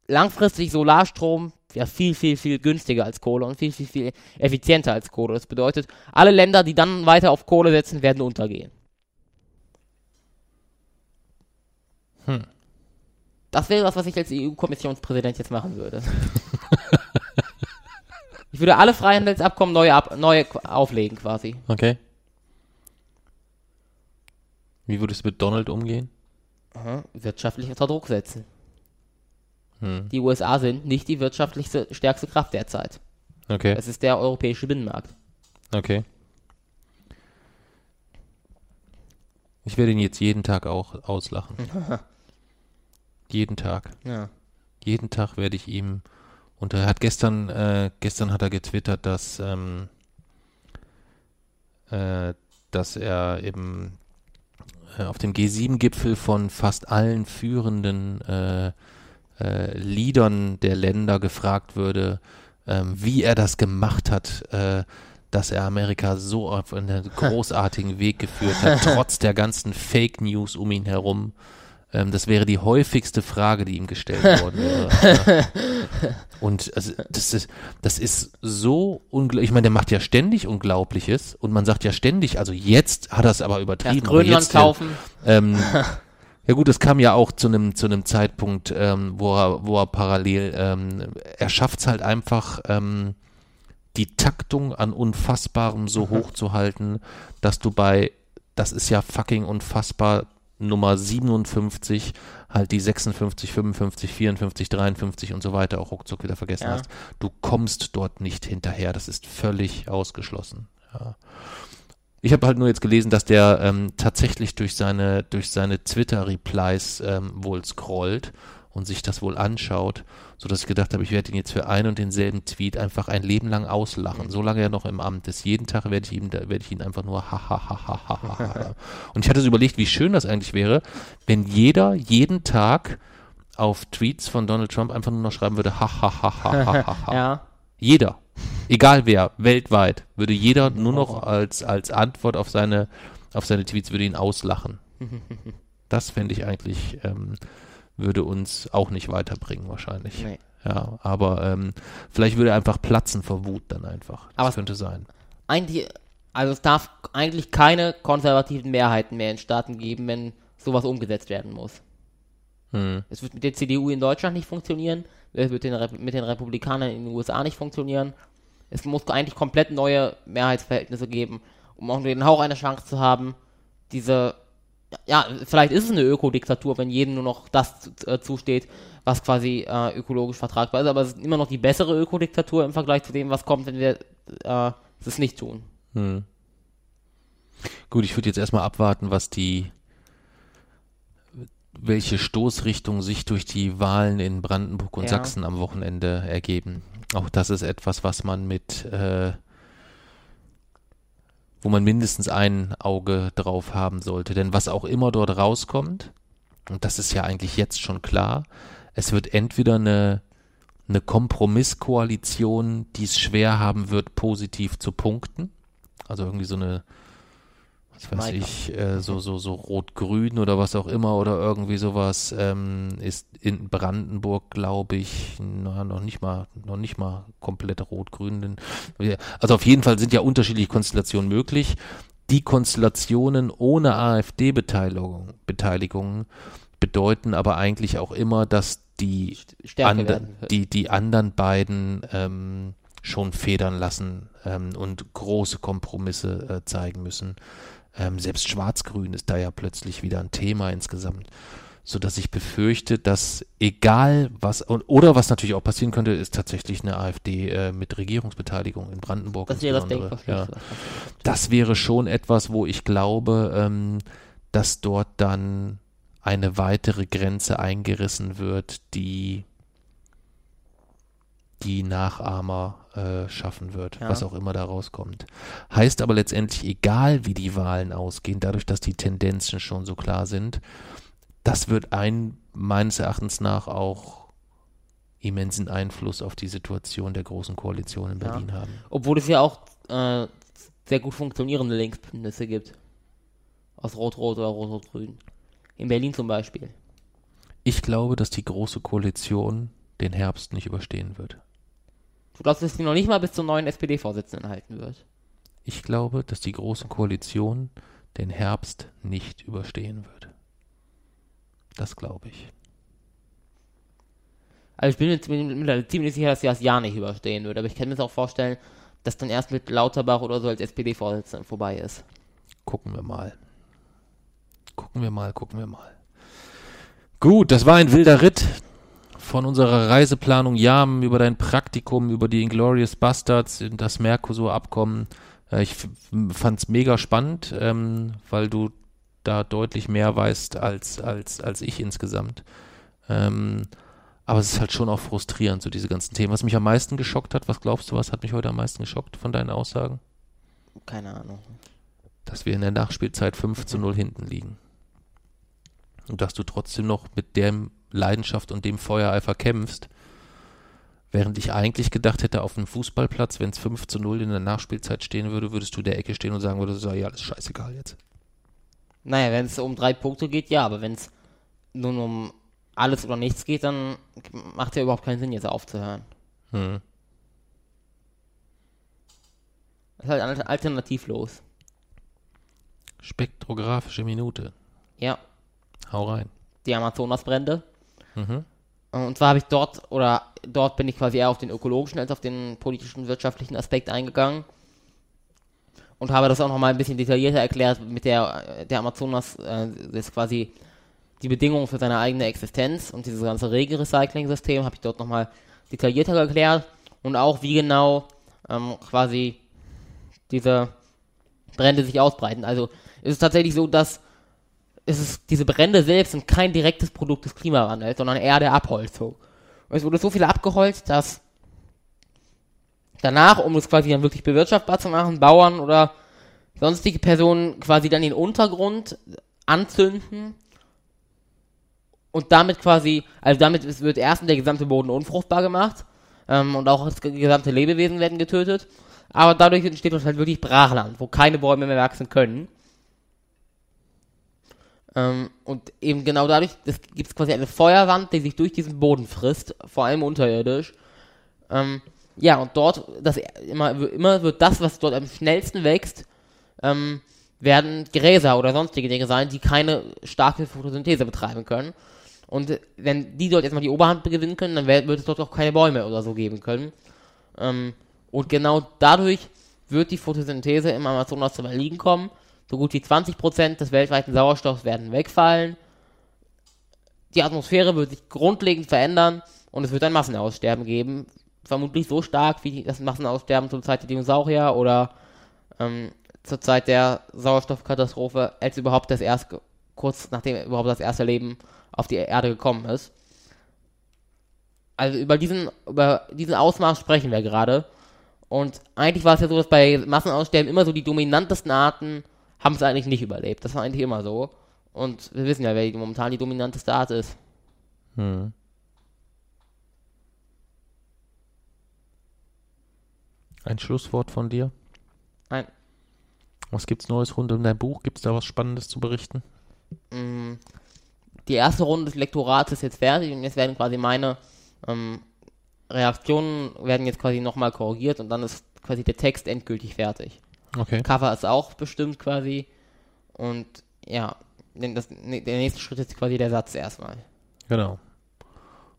langfristig Solarstrom ja viel, viel, viel günstiger als Kohle und viel, viel, viel effizienter als Kohle. Das bedeutet, alle Länder, die dann weiter auf Kohle setzen, werden untergehen. Hm. Das wäre das, was ich als EU-Kommissionspräsident jetzt machen würde. [LAUGHS] ich würde alle Freihandelsabkommen neu, ab, neu auflegen quasi. Okay. Wie würdest du mit Donald umgehen? Aha, wirtschaftlich unter Druck setzen. Hm. Die USA sind nicht die wirtschaftlich stärkste Kraft derzeit. Okay. Es ist der europäische Binnenmarkt. Okay. Ich werde ihn jetzt jeden Tag auch auslachen. [LAUGHS] Jeden Tag. Ja. Jeden Tag werde ich ihm und er hat gestern, äh, gestern hat er getwittert, dass ähm, äh, dass er eben äh, auf dem G7-Gipfel von fast allen führenden äh, äh, Leadern der Länder gefragt würde, ähm, wie er das gemacht hat, äh, dass er Amerika so auf einen [LAUGHS] großartigen Weg geführt hat, trotz der ganzen Fake News um ihn herum. Ähm, das wäre die häufigste Frage, die ihm gestellt [LAUGHS] worden wäre. [LAUGHS] und also, das, ist, das ist so unglaublich. Ich meine, der macht ja ständig Unglaubliches und man sagt ja ständig, also jetzt hat er es aber übertrieben. Ja, Grönland jetzt, kaufen. Ähm, [LAUGHS] ja gut, es kam ja auch zu einem zu einem Zeitpunkt, ähm, wo er wo er parallel ähm, er schafft es halt einfach ähm, die Taktung an Unfassbarem so mhm. hoch zu halten, dass du bei das ist ja fucking unfassbar Nummer 57 halt die 56, 55, 54, 53 und so weiter auch ruckzuck wieder vergessen ja. hast. Du kommst dort nicht hinterher. Das ist völlig ausgeschlossen. Ja. Ich habe halt nur jetzt gelesen, dass der ähm, tatsächlich durch seine, durch seine Twitter-Replies ähm, wohl scrollt und sich das wohl anschaut, so dass ich gedacht habe, ich werde ihn jetzt für einen und denselben Tweet einfach ein Leben lang auslachen, solange er noch im Amt ist. Jeden Tag werde ich ihm, werde ich ihn einfach nur ha ha ha ha ha ha. Und ich hatte so überlegt, wie schön das eigentlich wäre, wenn jeder jeden Tag auf Tweets von Donald Trump einfach nur noch schreiben würde ha ha ha ha ha ha. ja. Jeder, egal wer, weltweit, würde jeder nur noch als als Antwort auf seine auf seine Tweets würde ihn auslachen. Das fände ich eigentlich ähm, würde uns auch nicht weiterbringen wahrscheinlich. Nee. Ja, aber ähm, vielleicht würde er einfach platzen vor Wut dann einfach. Das aber könnte sein. Eigentlich, also es darf eigentlich keine konservativen Mehrheiten mehr in Staaten geben, wenn sowas umgesetzt werden muss. Hm. Es wird mit der CDU in Deutschland nicht funktionieren, es wird den mit den Republikanern in den USA nicht funktionieren. Es muss eigentlich komplett neue Mehrheitsverhältnisse geben, um auch nur den Hauch einer Chance zu haben, diese ja, vielleicht ist es eine Ökodiktatur, wenn jedem nur noch das äh, zusteht, was quasi äh, ökologisch vertragbar ist, aber es ist immer noch die bessere Ökodiktatur im Vergleich zu dem, was kommt, wenn wir äh, es nicht tun. Hm. Gut, ich würde jetzt erstmal abwarten, was die welche Stoßrichtung sich durch die Wahlen in Brandenburg und ja. Sachsen am Wochenende ergeben. Auch das ist etwas, was man mit äh, wo man mindestens ein Auge drauf haben sollte. Denn was auch immer dort rauskommt, und das ist ja eigentlich jetzt schon klar, es wird entweder eine, eine Kompromisskoalition, die es schwer haben wird, positiv zu punkten. Also irgendwie so eine was weiß Maika. ich, äh, so, so, so rot-grün oder was auch immer oder irgendwie sowas, ähm, ist in Brandenburg, glaube ich, na, noch nicht mal, noch nicht mal komplett rot-grün. Also auf jeden Fall sind ja unterschiedliche Konstellationen möglich. Die Konstellationen ohne AfD-Beteiligung, Beteiligung bedeuten aber eigentlich auch immer, dass die, and, die, die anderen beiden ähm, schon federn lassen ähm, und große Kompromisse äh, zeigen müssen. Ähm, selbst Schwarz-Grün ist da ja plötzlich wieder ein Thema insgesamt. So dass ich befürchte, dass egal was, oder was natürlich auch passieren könnte, ist tatsächlich eine AfD äh, mit Regierungsbeteiligung in Brandenburg. Das wäre das ja. Das wäre schon etwas, wo ich glaube, ähm, dass dort dann eine weitere Grenze eingerissen wird, die die Nachahmer äh, schaffen wird, ja. was auch immer da rauskommt. Heißt aber letztendlich, egal wie die Wahlen ausgehen, dadurch, dass die Tendenzen schon so klar sind, das wird ein meines Erachtens nach auch immensen Einfluss auf die Situation der großen Koalition in Berlin ja. haben. Obwohl es ja auch äh, sehr gut funktionierende Linksbündnisse gibt. Aus Rot-Rot oder Rot-Rot-Grün. In Berlin zum Beispiel. Ich glaube, dass die große Koalition den Herbst nicht überstehen wird. Du glaubst, dass sie noch nicht mal bis zum neuen SPD-Vorsitzenden halten wird? Ich glaube, dass die Große Koalition den Herbst nicht überstehen wird. Das glaube ich. Also ich bin mir ziemlich sicher, dass sie das Jahr nicht überstehen wird, aber ich kann mir auch vorstellen, dass dann erst mit Lauterbach oder so als SPD-Vorsitzender vorbei ist. Gucken wir mal. Gucken wir mal, gucken wir mal. Gut, das war ein wilder Ritt von unserer Reiseplanung Jam über dein Praktikum, über die Inglorious Bastards, das Mercosur-Abkommen. Äh, ich fand es mega spannend, ähm, weil du da deutlich mehr weißt als, als, als ich insgesamt. Ähm, aber es ist halt schon auch frustrierend, so diese ganzen Themen. Was mich am meisten geschockt hat, was glaubst du, was hat mich heute am meisten geschockt von deinen Aussagen? Keine Ahnung. dass wir in der Nachspielzeit 5 zu 0 hinten liegen. Und dass du trotzdem noch mit der Leidenschaft und dem Feuereifer kämpfst, während ich eigentlich gedacht hätte, auf einem Fußballplatz, wenn es 5 zu 0 in der Nachspielzeit stehen würde, würdest du der Ecke stehen und sagen würdest, ja, alles scheißegal jetzt. Naja, wenn es um drei Punkte geht, ja, aber wenn es nun um alles oder nichts geht, dann macht ja überhaupt keinen Sinn, jetzt aufzuhören. Hm. Das ist halt alternativlos. Spektrographische Minute. Ja. Hau rein. Die Amazonasbrände. Mhm. Und zwar habe ich dort, oder dort bin ich quasi eher auf den ökologischen als auf den politischen, wirtschaftlichen Aspekt eingegangen. Und habe das auch nochmal ein bisschen detaillierter erklärt, mit der, der Amazonas äh, ist quasi die Bedingungen für seine eigene Existenz und dieses ganze Regelrecycling-System habe ich dort nochmal detaillierter erklärt und auch wie genau ähm, quasi diese Brände sich ausbreiten. Also ist es tatsächlich so, dass es ist, diese Brände selbst sind kein direktes Produkt des Klimawandels, sondern eher der Abholzung. Es wurde so viel abgeholzt, dass danach, um es quasi dann wirklich bewirtschaftbar zu machen, Bauern oder sonstige Personen quasi dann den Untergrund anzünden und damit quasi, also damit wird erstens der gesamte Boden unfruchtbar gemacht ähm, und auch das gesamte Lebewesen werden getötet, aber dadurch entsteht uns halt wirklich Brachland, wo keine Bäume mehr wachsen können. Ähm, und eben genau dadurch gibt es quasi eine Feuerwand, die sich durch diesen Boden frisst, vor allem unterirdisch. Ähm, ja, und dort, das immer, immer wird das, was dort am schnellsten wächst, ähm, werden Gräser oder sonstige Dinge sein, die keine starke Photosynthese betreiben können. Und wenn die dort jetzt mal die Oberhand gewinnen können, dann wird es dort auch keine Bäume oder so geben können. Ähm, und genau dadurch wird die Photosynthese im Amazonas zum Erliegen kommen so gut wie 20% des weltweiten Sauerstoffs werden wegfallen. Die Atmosphäre wird sich grundlegend verändern und es wird ein Massenaussterben geben. Vermutlich so stark wie das Massenaussterben zur Zeit der Dinosaurier oder ähm, zur Zeit der Sauerstoffkatastrophe, als überhaupt das erste, kurz nachdem überhaupt das erste Leben auf die Erde gekommen ist. Also über diesen, über diesen Ausmaß sprechen wir gerade. Und eigentlich war es ja so, dass bei Massenaussterben immer so die dominantesten Arten haben es eigentlich nicht überlebt. Das war eigentlich immer so. Und wir wissen ja, wer momentan die dominanteste Art ist. Hm. Ein Schlusswort von dir? Nein. Was gibt's Neues rund um dein Buch? Gibt's da was Spannendes zu berichten? Mm, die erste Runde des Lektorats ist jetzt fertig und jetzt werden quasi meine ähm, Reaktionen werden jetzt quasi nochmal korrigiert und dann ist quasi der Text endgültig fertig. Okay. Cover ist auch bestimmt quasi. Und ja, das, der nächste Schritt ist quasi der Satz erstmal. Genau.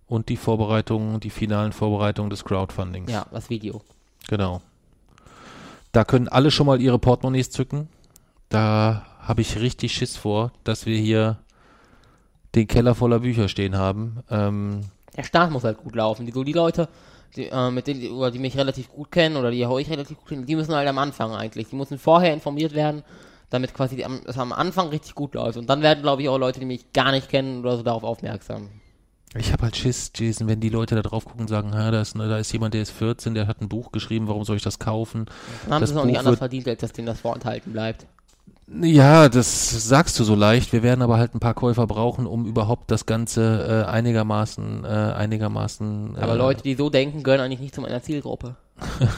Und die Vorbereitung, die finalen Vorbereitungen des Crowdfundings. Ja, das Video. Genau. Da können alle schon mal ihre Portemonnaies zücken. Da habe ich richtig Schiss vor, dass wir hier den Keller voller Bücher stehen haben. Ähm, der Start muss halt gut laufen. Die, so die Leute, die, äh, mit denen, oder die mich relativ gut kennen oder die euch relativ gut kennen, die müssen halt am Anfang eigentlich. Die müssen vorher informiert werden, damit quasi die, am, am Anfang richtig gut läuft. Und dann werden, glaube ich, auch Leute, die mich gar nicht kennen oder so darauf aufmerksam. Ich habe halt Schiss, Jason, wenn die Leute da drauf gucken und sagen, da, ist, da ist jemand, der ist 14, der hat ein Buch geschrieben, warum soll ich das kaufen? Dann haben sie es auch nicht anders verdient, als dass denen das vorenthalten bleibt. Ja, das sagst du so leicht. Wir werden aber halt ein paar Käufer brauchen, um überhaupt das Ganze äh, einigermaßen, äh, einigermaßen. Äh, aber Leute, die so denken, gehören eigentlich nicht zu meiner Zielgruppe. [LAUGHS]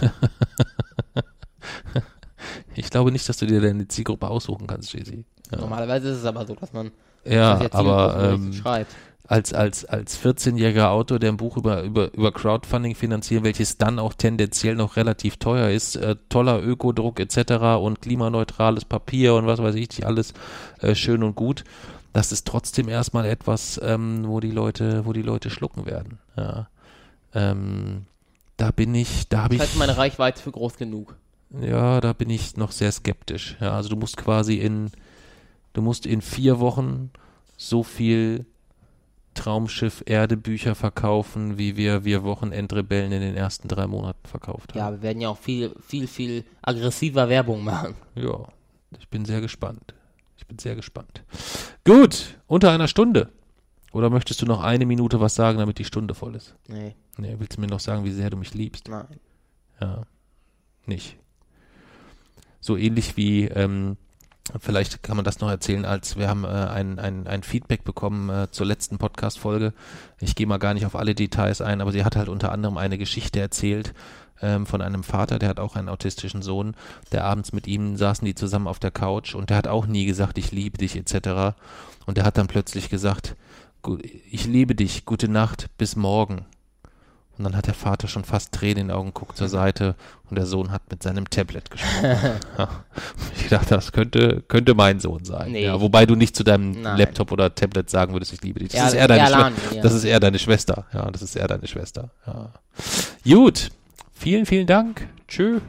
ich glaube nicht, dass du dir deine Zielgruppe aussuchen kannst, Jay-Z. Ja. Normalerweise ist es aber so, dass man ja, aber ähm, schreibt als, als, als 14-jähriger Autor, der ein Buch über, über, über Crowdfunding finanziert, welches dann auch tendenziell noch relativ teuer ist, äh, toller Ökodruck etc. und klimaneutrales Papier und was weiß ich nicht, alles äh, schön und gut. Das ist trotzdem erstmal etwas, ähm, wo die Leute, wo die Leute schlucken werden. Ja. Ähm, da bin ich, da habe ich. Heißt, meine Reichweite für groß genug. Ja, da bin ich noch sehr skeptisch. Ja, also du musst quasi in, du musst in vier Wochen so viel Traumschiff Erde Bücher verkaufen, wie wir wir Wochenendrebellen in den ersten drei Monaten verkauft haben. Ja, wir werden ja auch viel, viel, viel aggressiver Werbung machen. Ja, ich bin sehr gespannt. Ich bin sehr gespannt. Gut, unter einer Stunde. Oder möchtest du noch eine Minute was sagen, damit die Stunde voll ist? Nee. Nee, willst du mir noch sagen, wie sehr du mich liebst? Nein. Ja. Nicht. So ähnlich wie ähm, Vielleicht kann man das noch erzählen, als wir haben äh, ein, ein, ein Feedback bekommen äh, zur letzten Podcast-Folge. Ich gehe mal gar nicht auf alle Details ein, aber sie hat halt unter anderem eine Geschichte erzählt ähm, von einem Vater, der hat auch einen autistischen Sohn, der abends mit ihm saßen die zusammen auf der Couch und der hat auch nie gesagt, ich liebe dich etc. Und der hat dann plötzlich gesagt, ich liebe dich, gute Nacht, bis morgen. Und dann hat der Vater schon fast Tränen in den Augen, guckt zur mhm. Seite und der Sohn hat mit seinem Tablet gesprochen. [LAUGHS] ich dachte, das könnte, könnte mein Sohn sein. Nee. Ja, wobei du nicht zu deinem Nein. Laptop oder Tablet sagen würdest, ich liebe dich. Das, ja, ist, eher deine Erlan, ja. das ist eher deine Schwester. Ja, das ist eher deine Schwester. Ja. Gut. Vielen, vielen Dank. Tschüss.